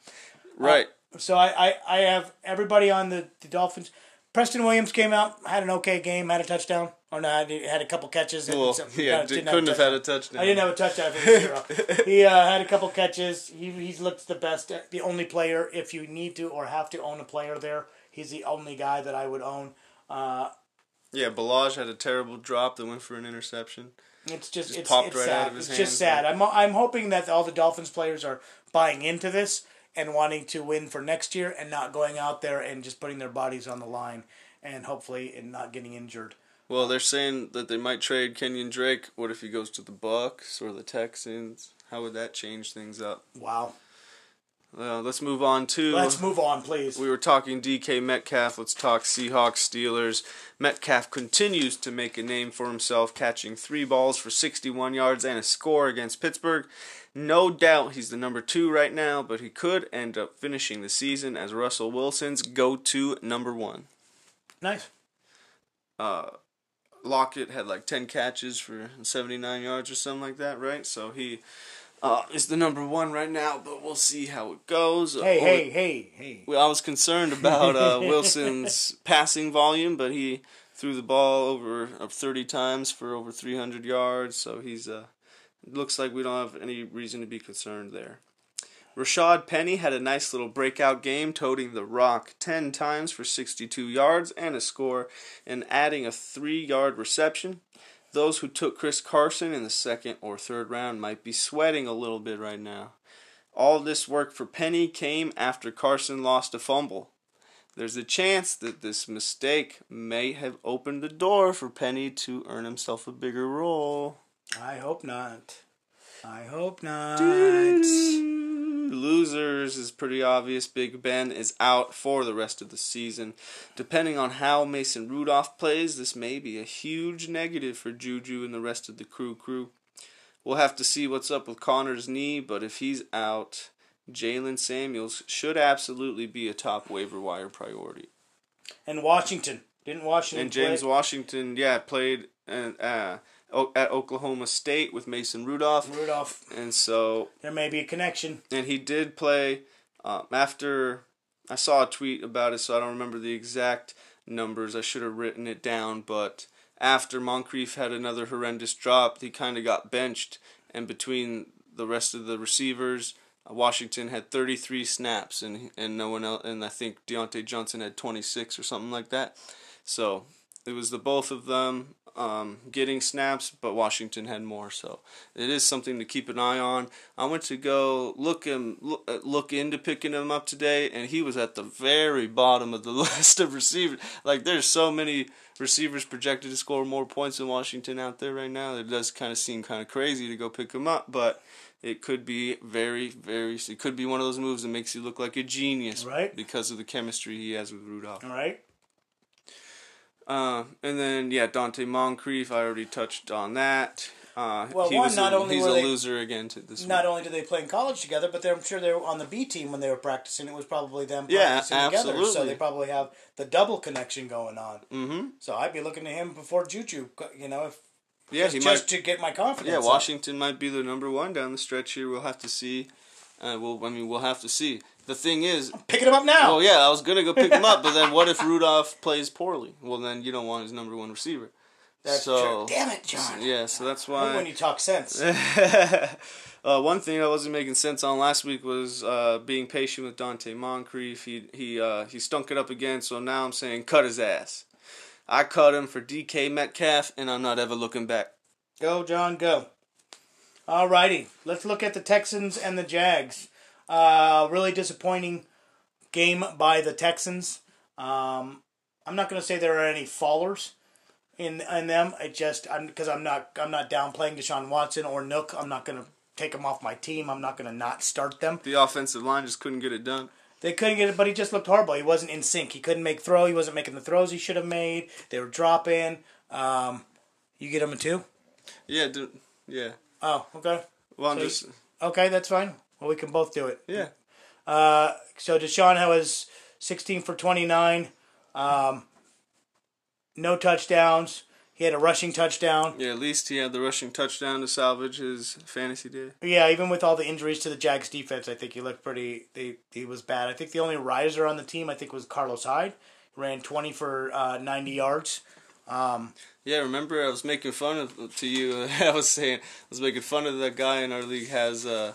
Right. So I, I, I have everybody on the, the Dolphins. Preston Williams came out, had an okay game, had a touchdown. Or no, he had a couple catches. and well, some- yeah, didn't couldn't have had a touchdown. I didn't have a touchdown for the zero. he uh, had a couple catches. He he's looked the best. The only player, if you need to or have to own a player there, he's the only guy that I would own. Uh, Yeah, Balaj had a terrible drop that went for an interception. it's just, Just it's, popped it's right sad. out of his it's hands, just sad. I'm I'm hoping that all the Dolphins players are buying into this and wanting to win for next year and not going out there and just putting their bodies on the line and hopefully and not getting injured. Well, they're saying that they might trade Kenyan Drake. What if he goes to the Bucks or the Texans? How would that change things up? Wow. Well, let's move on to. Let's move on, please. We were talking DK Metcalf. Let's talk Seahawks Steelers. Metcalf continues to make a name for himself, catching three balls for 61 yards and a score against Pittsburgh. No doubt he's the number two right now, but he could end up finishing the season as Russell Wilson's go to number one. Nice. Uh, Lockett had like 10 catches for 79 yards or something like that, right? So he uh, is the number one right now, but we'll see how it goes. Hey, Uh, hey, hey, hey. well, I was concerned about uh, Wilson's passing volume, but he threw the ball over uh, 30 times for over 300 yards, so he's uh, looks like we don't have any reason to be concerned there. Rashad Penny had a nice little breakout game, toting the rock 10 times for 62 yards and a score, and adding a three yard reception. Those who took Chris Carson in the second or third round might be sweating a little bit right now. All this work for Penny came after Carson lost a fumble. There's a chance that this mistake may have opened the door for Penny to earn himself a bigger role. I hope not. I hope not. Losers is pretty obvious. Big Ben is out for the rest of the season. Depending on how Mason Rudolph plays, this may be a huge negative for Juju and the rest of the crew crew. We'll have to see what's up with Connor's knee, but if he's out, Jaylen Samuels should absolutely be a top waiver wire priority. And Washington didn't Washington And James play? Washington, yeah, played and uh, O- at Oklahoma State with Mason Rudolph, Rudolph. and so There may be a connection. and he did play um, after I saw a tweet about it, so I don't remember the exact numbers. I should have written it down, but after Moncrief had another horrendous drop, he kind of got benched, and between the rest of the receivers, uh, Washington had 33 snaps, and and no one else, and I think Diontae Johnson had 26 or something like that. So it was the both of them um, getting snaps, but Washington had more. So it is something to keep an eye on. I went to go look him look, uh, look into picking him up today, and he was at the very bottom of the list of receivers. Like there's so many receivers projected to score more points than Washington out there right now. It does kind of seem kind of crazy to go pick him up, but. It could be very, very. It could be one of those moves that makes you look like a genius, Right. Because of the chemistry he has with Rudolph. All right. Uh, and then yeah, Donte Moncrief. I already touched on that. Uh, Well, he one, was not a, only he's a they- loser again to this Not week. only do they play in college together, but they're, I'm sure they were on the B team when they were practicing. It was probably them Yeah, practicing together, so they probably have the double connection going on. Mm-hmm. So I'd be looking to him before Juju. You know, if Yeah, just, he just might. to get my confidence. Yeah, up. Washington might be the number one down the stretch here. We'll have to see. Uh, we'll, I mean, we'll have to see. The thing is, Picking him up now. oh yeah, I was gonna go pick him up, but then what if Rudolph plays poorly? Well, then you don't want his number one receiver. That's so, true. Damn it, John. Yeah, so that's why. when you talk sense. uh, one thing I wasn't making sense on last week was uh, being patient with Donte Moncrief. He he uh, he stunk it up again, so now I'm saying cut his ass. I cut him for DK Metcalf, and I'm not ever looking back. Go, John, go. Alrighty, let's look at the Texans and the Jags. Uh, really disappointing game by the Texans. Um, I'm not going to say there are any fallers in in them. I just because I'm, not I'm not downplaying Deshaun Watson or Nuk. I'm not going to take them off my team. I'm not going to not start them. The offensive line just couldn't get it done. They couldn't get it, but he just looked horrible. He wasn't in sync. He couldn't make throw. He wasn't making the throws he should have made. They were dropping. Um, you get him a two. Yeah, dude, yeah. Oh, okay. Well, I'm So- just Okay, that's fine. Well, we can both do it. yeah. Uh, so Deshaun was 16 for 29, um, no touchdowns. He had a rushing touchdown. Yeah, at least he had the rushing touchdown to salvage his fantasy day. Yeah, even with all the injuries to the Jags defense, I think he looked pretty. They, he was bad. I think the only riser on the team, I think, was Carlos Hyde. Ran 20 for uh, 90 yards. Yeah, remember I was making fun of to you. I was saying I was making fun of that guy in our league has uh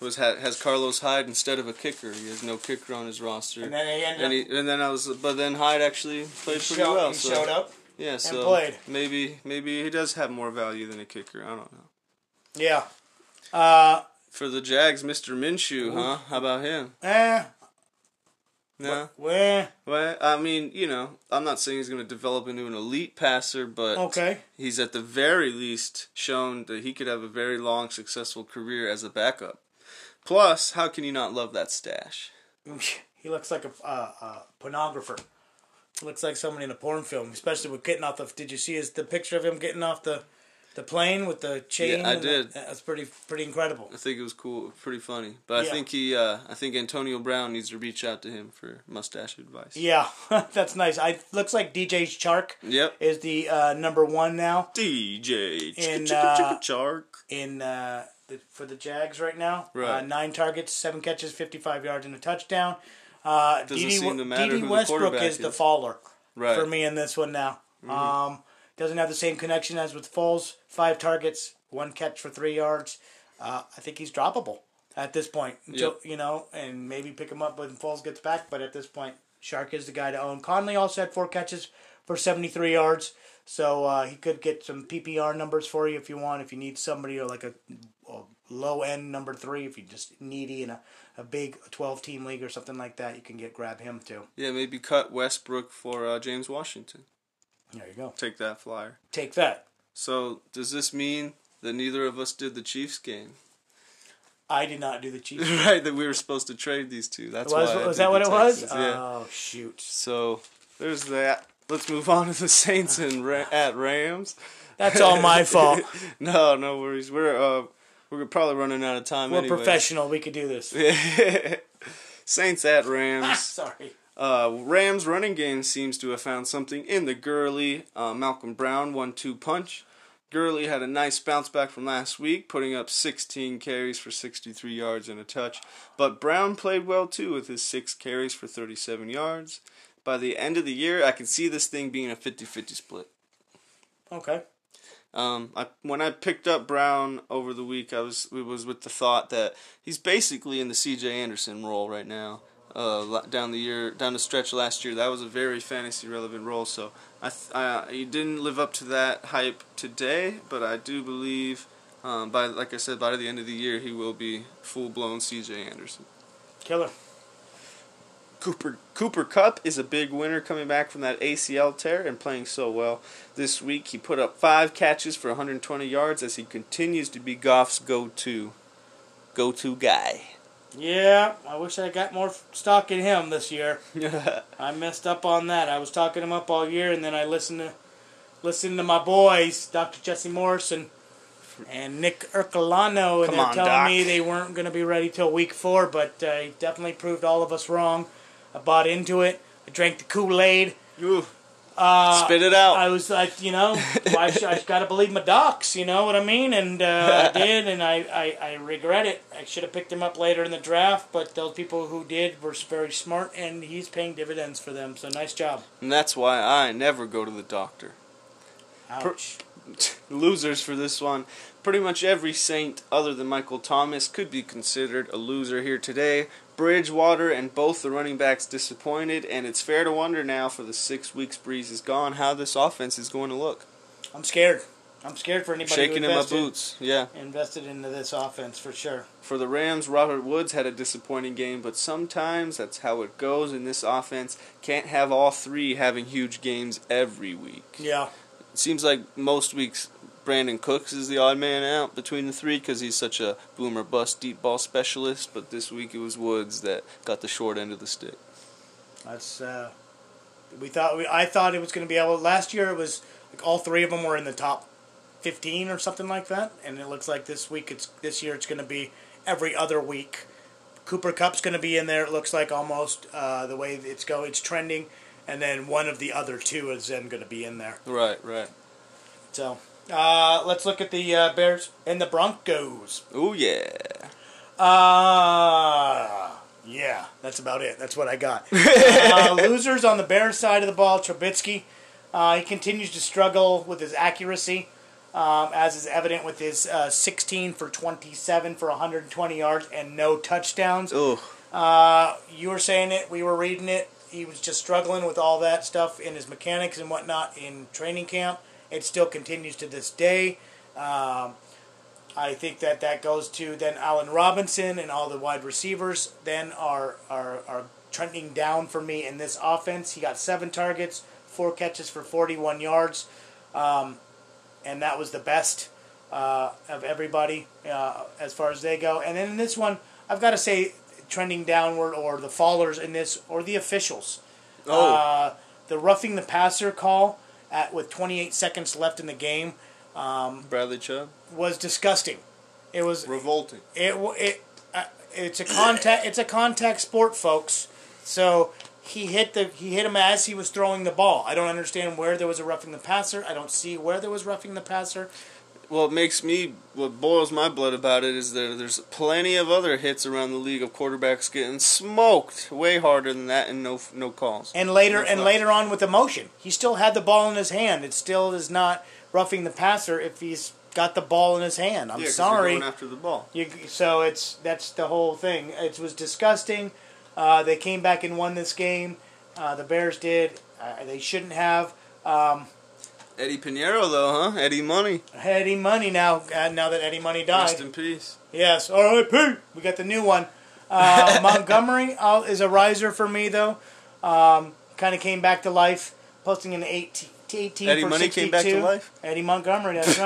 was has Carlos Hyde instead of a kicker. He has no kicker on his roster. And then he ended and, he, and then I was, but then Hyde actually played pretty showed, well. he so showed up. yeah, so played. maybe maybe he does have more value than a kicker. I don't know. Yeah. Uh, For the Jags, Mr. Minshew, huh? How about him? eh. No. Well, Well, I mean, you know, I'm not saying he's going to develop into an elite passer, but okay. he's at the very least shown that he could have a very long, successful career as a backup. Plus, how can you not love that stash? He looks like a uh, uh, pornographer. He looks like someone in a porn film, especially with getting off the. Did you see his the picture of him getting off the, the plane with the chain? Yeah, I and the- did. that's pretty pretty incredible. I think it was cool, pretty funny. But I think he, uh, I think Antonio Brown needs to reach out to him for mustache advice. Yeah, that's nice. I looks like DJ Chark Yep. is the uh, number one now DJ In, uh, chark. in uh, the, for the Jags right now. Uh, nine targets, seven catches, fifty five yards, and a touchdown. Uh, Doesn't Dede seem to matter Dede who Westbrook quarterback is the faller. Right. Mm-hmm. for me in this one now. Um, doesn't have the same connection as with Foles. Five targets, one catch for three yards. Uh, I think he's droppable. at this point. Until, You know, and maybe pick him up when Foles gets back. But at this point, Chark is the guy to own. Conley also had four catches for 73 yards. So uh, he could get some PPR numbers for you if you want. If you need somebody or like a low end number three, if you're just needy in a, a big 12 team league or something like that, you can get grab him too. Yeah, maybe cut Westbrook for uh, James Washington. There you go. Take that flyer. Take that. So does this mean that neither of us did the Chiefs game? I did not do the Chiefs. right, that we were supposed to trade these two. That's was why was that what it was? Yeah. Oh shoot! So there's that. Let's move on to the Saints and Ra- at Rams. That's all my fault. No, no worries. We're uh we're probably running out of time. We're professional. We could do this. Saints at Ah, Rams. sorry. Uh, Rams running game seems to have found something in the Gurley uh, Malcolm Brown one two punch. Gurley had a nice bounce back from last week, putting up 16 carries for 63 yards and a touch. But Brown played well too with his 6 carries for 37 yards. By the end of the year, I can see this thing being a 50 50 split. Okay. Um, I when I picked up Brown over the week, I was it was with the thought that he's basically in the C.J. Anderson role right now. Uh, down the year, down the stretch last year, that was a very fantasy relevant role. So I, th- I he didn't live up to that hype today, but I do believe, um, by like I said, by the end of the year, he will be full blown C.J. Anderson. Killer. Cooper Cooper Kupp is a big winner coming back from that ACL tear and playing so well. This week he put up five catches for 120 yards as he continues to be Goff's go-to go-to guy. Yeah, I wish I got more stock in him this year. I messed up on that. I was talking him up all year, and then I listened to listened to my boys, Dr. Jesse Morrison and Nick Ercolano, and Come they're on, telling Doc. me they weren't going to be ready till week four, but uh, he definitely proved all of us wrong. I bought into it. I drank the Kool Aid. Uh, spit it out. I was like, you know, I, I got to believe my docs, you know what I mean? And uh, I did, and I, I, I regret it. I should have picked him up later in the draft, but those people who did were very smart, and he's paying dividends for them. So nice job. and that's why I never go to the doctor. Ouch. Losers for this one. Pretty much every Saint other than Michael Thomas could be considered a loser here today. Bridgewater and both the running backs disappointed, and it's fair to wonder now for the six weeks Brees is gone how this offense is going to look. I'm scared. I'm scared for anybody Shaking who in my boots, yeah. invested into this offense for sure. For the Rams, Robert Woods had a disappointing game, but sometimes that's how it goes in this offense. Can't have all three having huge games every week. Yeah. Seems like most weeks Brandin Cooks is the odd man out between the three because he's such a boomer bust deep ball specialist. But this week it was Woods that got the short end of the stick. That's uh, we thought we I thought it was going to be able. Last year it was like all three of them were in the top fifteen or something like that, and it looks like this week it's this year it's going to be every other week. Cooper Kupp's going to be in there. It looks like almost uh, the way it's go. It's trending, and then one of the other two is then going to be in there. Right, right. So uh, let's look at the uh, Bears and the Broncos. Oh yeah. Uh, yeah, that's about it. That's what I got. uh, losers on the Bears side of the ball, Trubisky. Uh, he continues to struggle with his accuracy, um, as is evident with his uh, 16 for 27 for 120 yards and no touchdowns. Oh, Uh, you were saying it, we were reading it. He was just struggling with all that stuff in his mechanics and whatnot in training camp. It still continues to this day. Um, I think that that goes to then Allen Robinson and all the wide receivers. Then are are are trending down for me in this offense. He got seven targets, four catches for 41 yards, um, and that was the best uh, of everybody uh, as far as they go. And then in this one, I've got to say, trending downward or the fallers in this or the officials. Oh. Uh, the roughing the passer call at with 28 seconds left in the game Bradley Chubb. was disgusting. It was Revolting. it it uh, it's a contact it's a contact sport, folks. So he hit the he hit him as he was throwing the ball. I don't understand where there was a roughing the passer. I don't see where there was roughing the passer. What makes me, what boils my blood about it is that there's plenty of other hits around the league of quarterbacks getting smoked way harder than that and no no calls. And later No and later on with emotion, he still had the ball in his hand. It still is not roughing the passer if he's got the ball in his hand. I'm Yeah, sorry. You're going after the ball. You, so it's that's the whole thing. It was disgusting. Uh, they came back and won this game. Uh, the Bears did. Uh, they shouldn't have. Um, Eddie Piñeiro, though, huh? Eddie Money. Eddie Money now. Uh, now that Eddie Money died. Rest in peace. Yes. R.I.P. We got the new one. Uh, Montgomery uh, is a riser for me though. Um, kind of came back to life, posting an 18, 18 Eddie for Money 62. came back to life? Eddie Montgomery, that's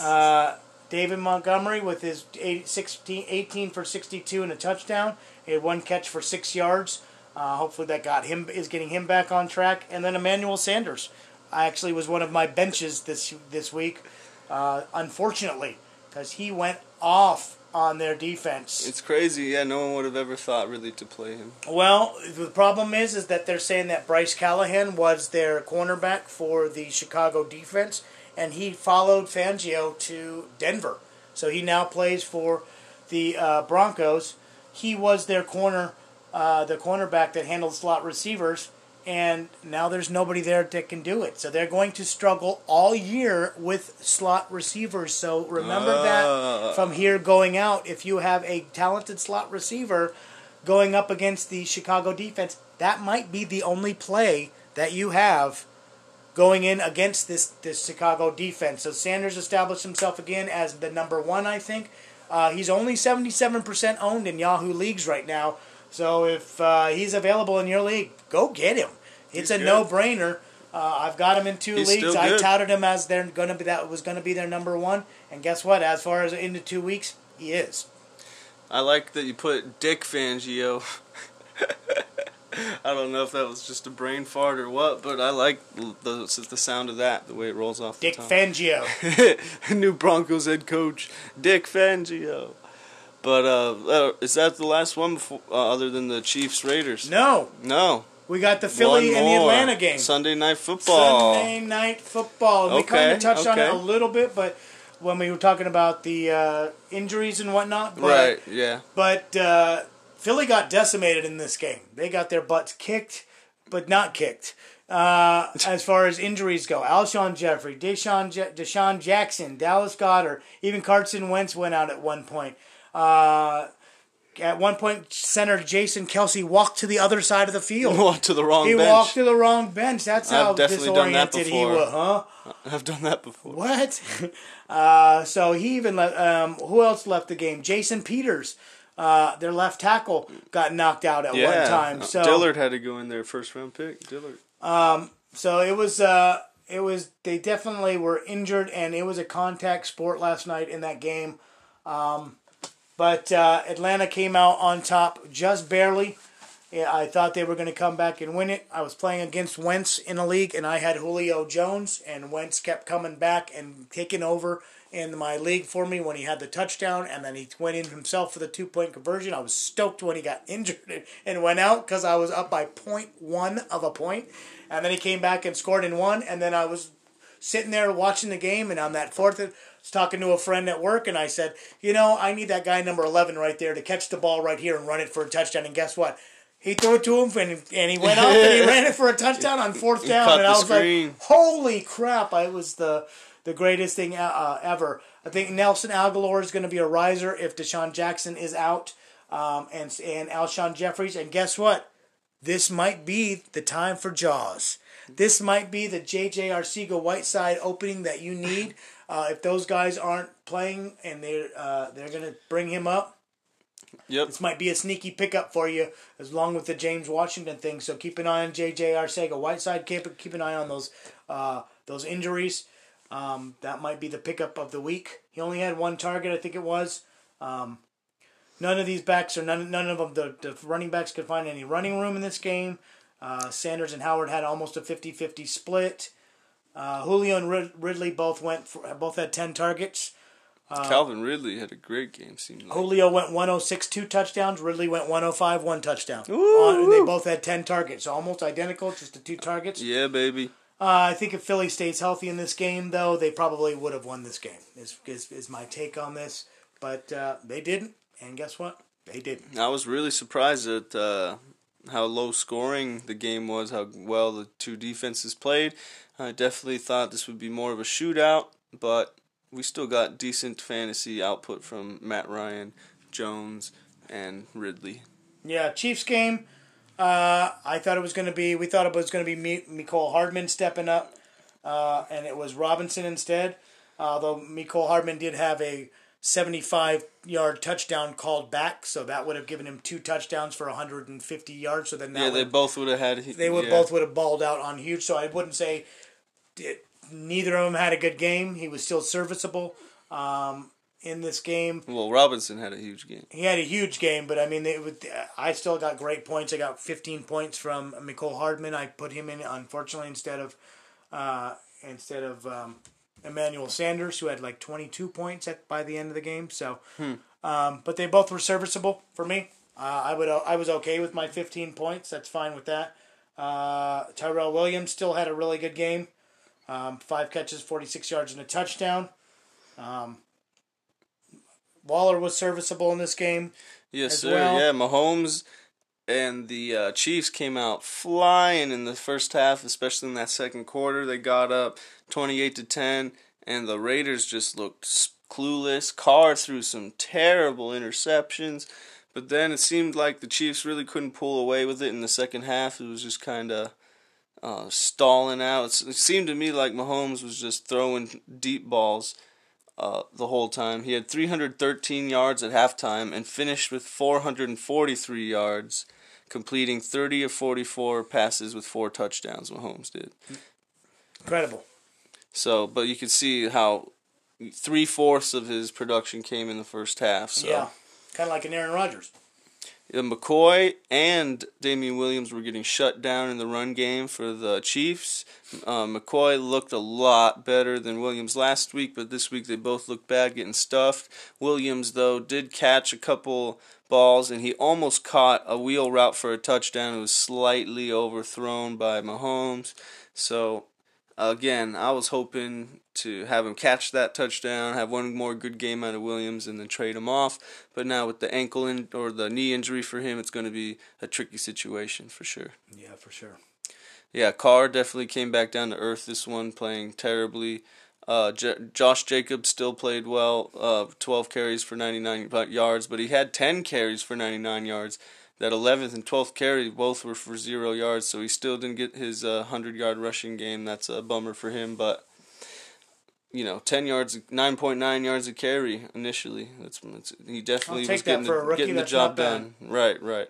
right. Uh, David Montgomery with his 8, 16, 18 for 62 and a touchdown. He had one catch for six yards. Uh, hopefully that got him is getting him back on track. And then Emmanuel Sanders, I actually was one of my benches this this week. Uh, unfortunately, because he went off on their defense. It's crazy. Yeah, no one would have ever thought really to play him. Well, the problem is, is that they're saying that Bryce Callahan was their cornerback for the Chicago defense, and he followed Fangio to Denver. So he now plays for the uh, Broncos. He was their corner, uh, the cornerback that handled slot receivers, and now there's nobody there that can do it. So they're going to struggle all year with slot receivers. So remember Ah. that from here going out. If you have a talented slot receiver going up against the Chicago defense, that might be the only play that you have going in against this this Chicago defense. So Sanders established himself again as the number one, I think. Uh, he's only 77% owned in Yahoo leagues right now. So if uh, he's available in your league, go get him. It's He's a good. no-brainer. Uh, I've got him in two He's leagues. I touted him as they're going to be that was going to be their number one, and guess what? As far as into two weeks, he is. I like that you put Dick Fangio. I don't know if that was just a brain fart or what, but I like the the sound of that, the way it rolls off Dick. Fangio. New Broncos head coach Dick Fangio. But uh, uh, is that the last one before, uh, other than the Chiefs Raiders? no, No. we got the Philly One and the. Atlanta game. Sunday night football. Sunday night football. We Okay, kind of touched on it a little bit, but when we were talking about the uh, injuries and whatnot, but, Right. Yeah. But uh, Philly got decimated in this game. They got their butts kicked, but not kicked. Uh, as far as injuries go, Alshon Jeffery, DeSean, Ja- DeSean Jackson, Dallas Goedert, even Carson Wentz went out at one point. Uh, at one point, center Jason Kelce walked to the other side of the field. Walked to the wrong He bench. walked to the wrong bench. That's I've how definitely done that disoriented he was, huh? I've done that before. What? uh, so he even left. Um, who else left the game? Jason Peters, uh, their left tackle, got knocked out at Yeah. one time. So Dillard had to go in there first round pick. Dillard. so it was. Uh, it was. They definitely were injured, and it was a contact sport last night in that game. Um, but uh, Atlanta came out on top just barely. I thought they were going to come back and win it. I was playing against Wentz in a league, and I had Julio Jones, and Wentz kept coming back and taking over in my league for me when he had the touchdown, and then he went in himself for the two point conversion. I was stoked when he got injured and went out because I was up by 0.1 of a point, and then he came back and scored and won, and then I was sitting there watching the game, and on that fourth, was talking to a friend at work, and I said, you know, I need that guy number eleven right there to catch the ball right here and run it for a touchdown. And guess what? He threw it to him, and, and he went up and he ran it for a touchdown on fourth down. And I was screen. like, holy crap! I was the the greatest thing uh, ever. I think Nelson Agholor is going to be a riser if DeSean Jackson is out, um, and and Alshon Jeffries. And guess what? This might be the time for Jaws. This might be the J.J. Arcega Whiteside opening that you need. Uh, if those guys aren't playing and they're uh, they're going to bring him up, Yep. this might be a sneaky pickup for you, as long with the James Washington thing. So keep an eye on J.J. Arcega Whiteside. Keep keep an eye on those uh, those injuries. Um, that might be the pickup of the week. He only had one target, I think it was. Um, none of these backs or none none of them the, the running backs could find any running room in this game. Uh, Sanders and Howard had almost a 50-50 split. Uh, Julio and Rid- Ridley both went for, both had ten targets. Calvin Ridley had a great game. Seemed like. Julio went 106, two touchdowns. Ridley went 105, one touchdown. On- they both had 10 targets, almost identical, just the two targets. Yeah, baby. Uh, I think if Philly stays healthy in this game, though, they probably would have won this game. Is is, is my take on this, but uh, they didn't, and guess what? They didn't. I was really surprised that uh, how low scoring the game was, how well the two defenses played. I definitely thought this would be more of a shootout, but we still got decent fantasy output from Matt Ryan, Jones, and Ridley. Yeah, Chiefs game. Uh, I thought it was going to be. We thought it was going to be Mecole Hardman stepping up, uh, and it was Robinson instead. Although Mecole Hardman did have a 75 yard touchdown called back, so that would have given him two touchdowns for 150 yards. So then Yeah, they both would have had. they would yeah. both would have balled out on huge. So I wouldn't say it, neither of them had a good game. He was still serviceable um, in this game. Well, Robinson had a huge game. He had a huge game, but I mean, they would, I still got great points. I got 15 points from Mecole Hardman. I put him in, unfortunately, instead of uh, instead of um, Emmanuel Sanders, who had like 22 points at by the end of the game. So, um, but they both were serviceable for me. Uh, I would I was okay with my 15 points. That's fine with that. Uh, Tyrell Williams still had a really good game. Um, five catches, 46 yards, and a touchdown. Um, Waller was serviceable in this game. Yes, sir. well. Yeah, Mahomes and the uh, Chiefs came out flying in the first half, especially in that second quarter. They got up twenty-eight to ten, and the Raiders just looked clueless. Carr threw some terrible interceptions, but then it seemed like the Chiefs really couldn't pull away with it in the second half. It was just kind of. Uh, stalling out. It seemed to me like Mahomes was just throwing deep balls uh, the whole time. He had 313 yards at halftime and finished with 443 yards, completing 30 of 44 passes with four touchdowns. Mahomes did. Incredible. So, but you can see how three fourths of his production came in the first half. So, Yeah, kind of like an Aaron Rodgers. McCoy and Damien Williams were getting shut down in the run game for the Chiefs. Uh, McCoy looked a lot better than Williams last week, but this week they both looked bad getting stuffed. Williams, though, did catch a couple balls, and he almost caught a wheel route for a touchdown. It was slightly overthrown by Mahomes. So, again, I was hoping to have him catch that touchdown, have one more good game out of Williams, and then trade him off. But now with the ankle in, or the knee injury for him, it's going to be a tricky situation for sure. Yeah, for sure. Yeah, Carr definitely came back down to earth this one, playing terribly. Uh, J- Josh Jacobs still played well, uh, 12 carries for 99 yards, but he had 10 carries for 99 yards. That 11th and 12th carry both were for zero yards, so he still didn't get his uh, 100 yard rushing game. That's a bummer for him, but you know, 10 yards, 9.9 yards a carry initially. That's, that's he definitely was getting, the, getting the job done. Right, right.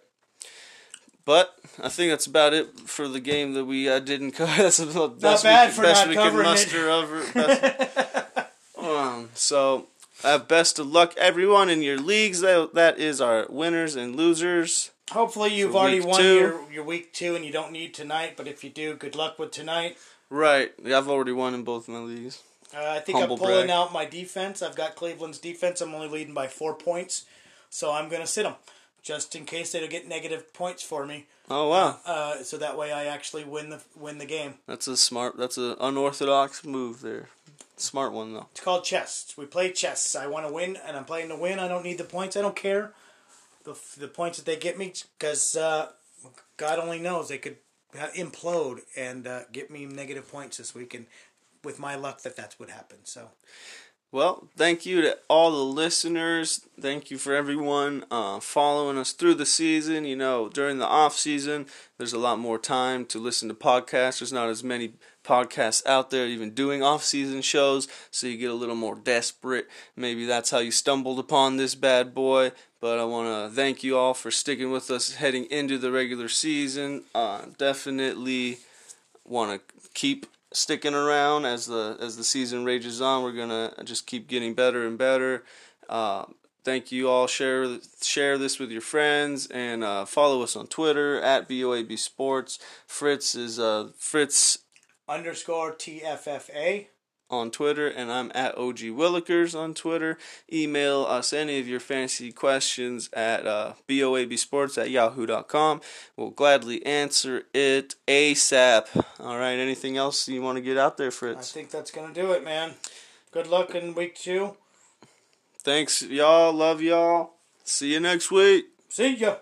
But I think that's about it for the game that we uh, didn't cover. That's the best bad we, for best not we could covering it. muster over. Best, um, so, uh, best of luck, everyone, in your leagues. That, that is our winners and losers. Hopefully, you've already won two. your, your week two and you don't need tonight. But if you do, good luck with tonight. Right. I've already won in both my leagues. Uh, I think Humble I'm pulling brag. out my defense. I've got Cleveland's defense. I'm only leading by four points, so I'm going to sit them just in case they don't get negative points for me. Oh wow, Uh, so that way I actually win the win the game. that's a smart. That's an unorthodox move there. Smart one though. It's called chess. We play chess. I want to win, and I'm playing to win. I don't need the points. I don't care the the points that they get me because uh, God only knows they could implode and uh, get me negative points this week. And with my luck, that that's what happened. So Well, thank you to all the listeners. Thank you for everyone uh, following us through the season. You know, during the off season, there's a lot more time to listen to podcasts. There's not as many podcasts out there even doing off season shows, so you get a little more desperate. Maybe that's how you stumbled upon this bad boy. But I want to thank you all for sticking with us heading into the regular season. Uh, definitely want to keep sticking around as the as the season rages on. We're gonna just keep getting better and better. Uh, thank you all. Share share this with your friends and uh, follow us on Twitter at BOAB Sports. Fritz is uh, Fritz underscore TFFA. On Twitter, and I'm at OG Willikers on Twitter. Email us any of your fantasy questions at uh, boabsports at yahoo.com. We'll gladly answer it ASAP. All right, anything else you want to get out there, Fritz? I think that's gonna do it, man. Good luck in week two. Thanks, y'all. Love y'all. See you next week. See ya.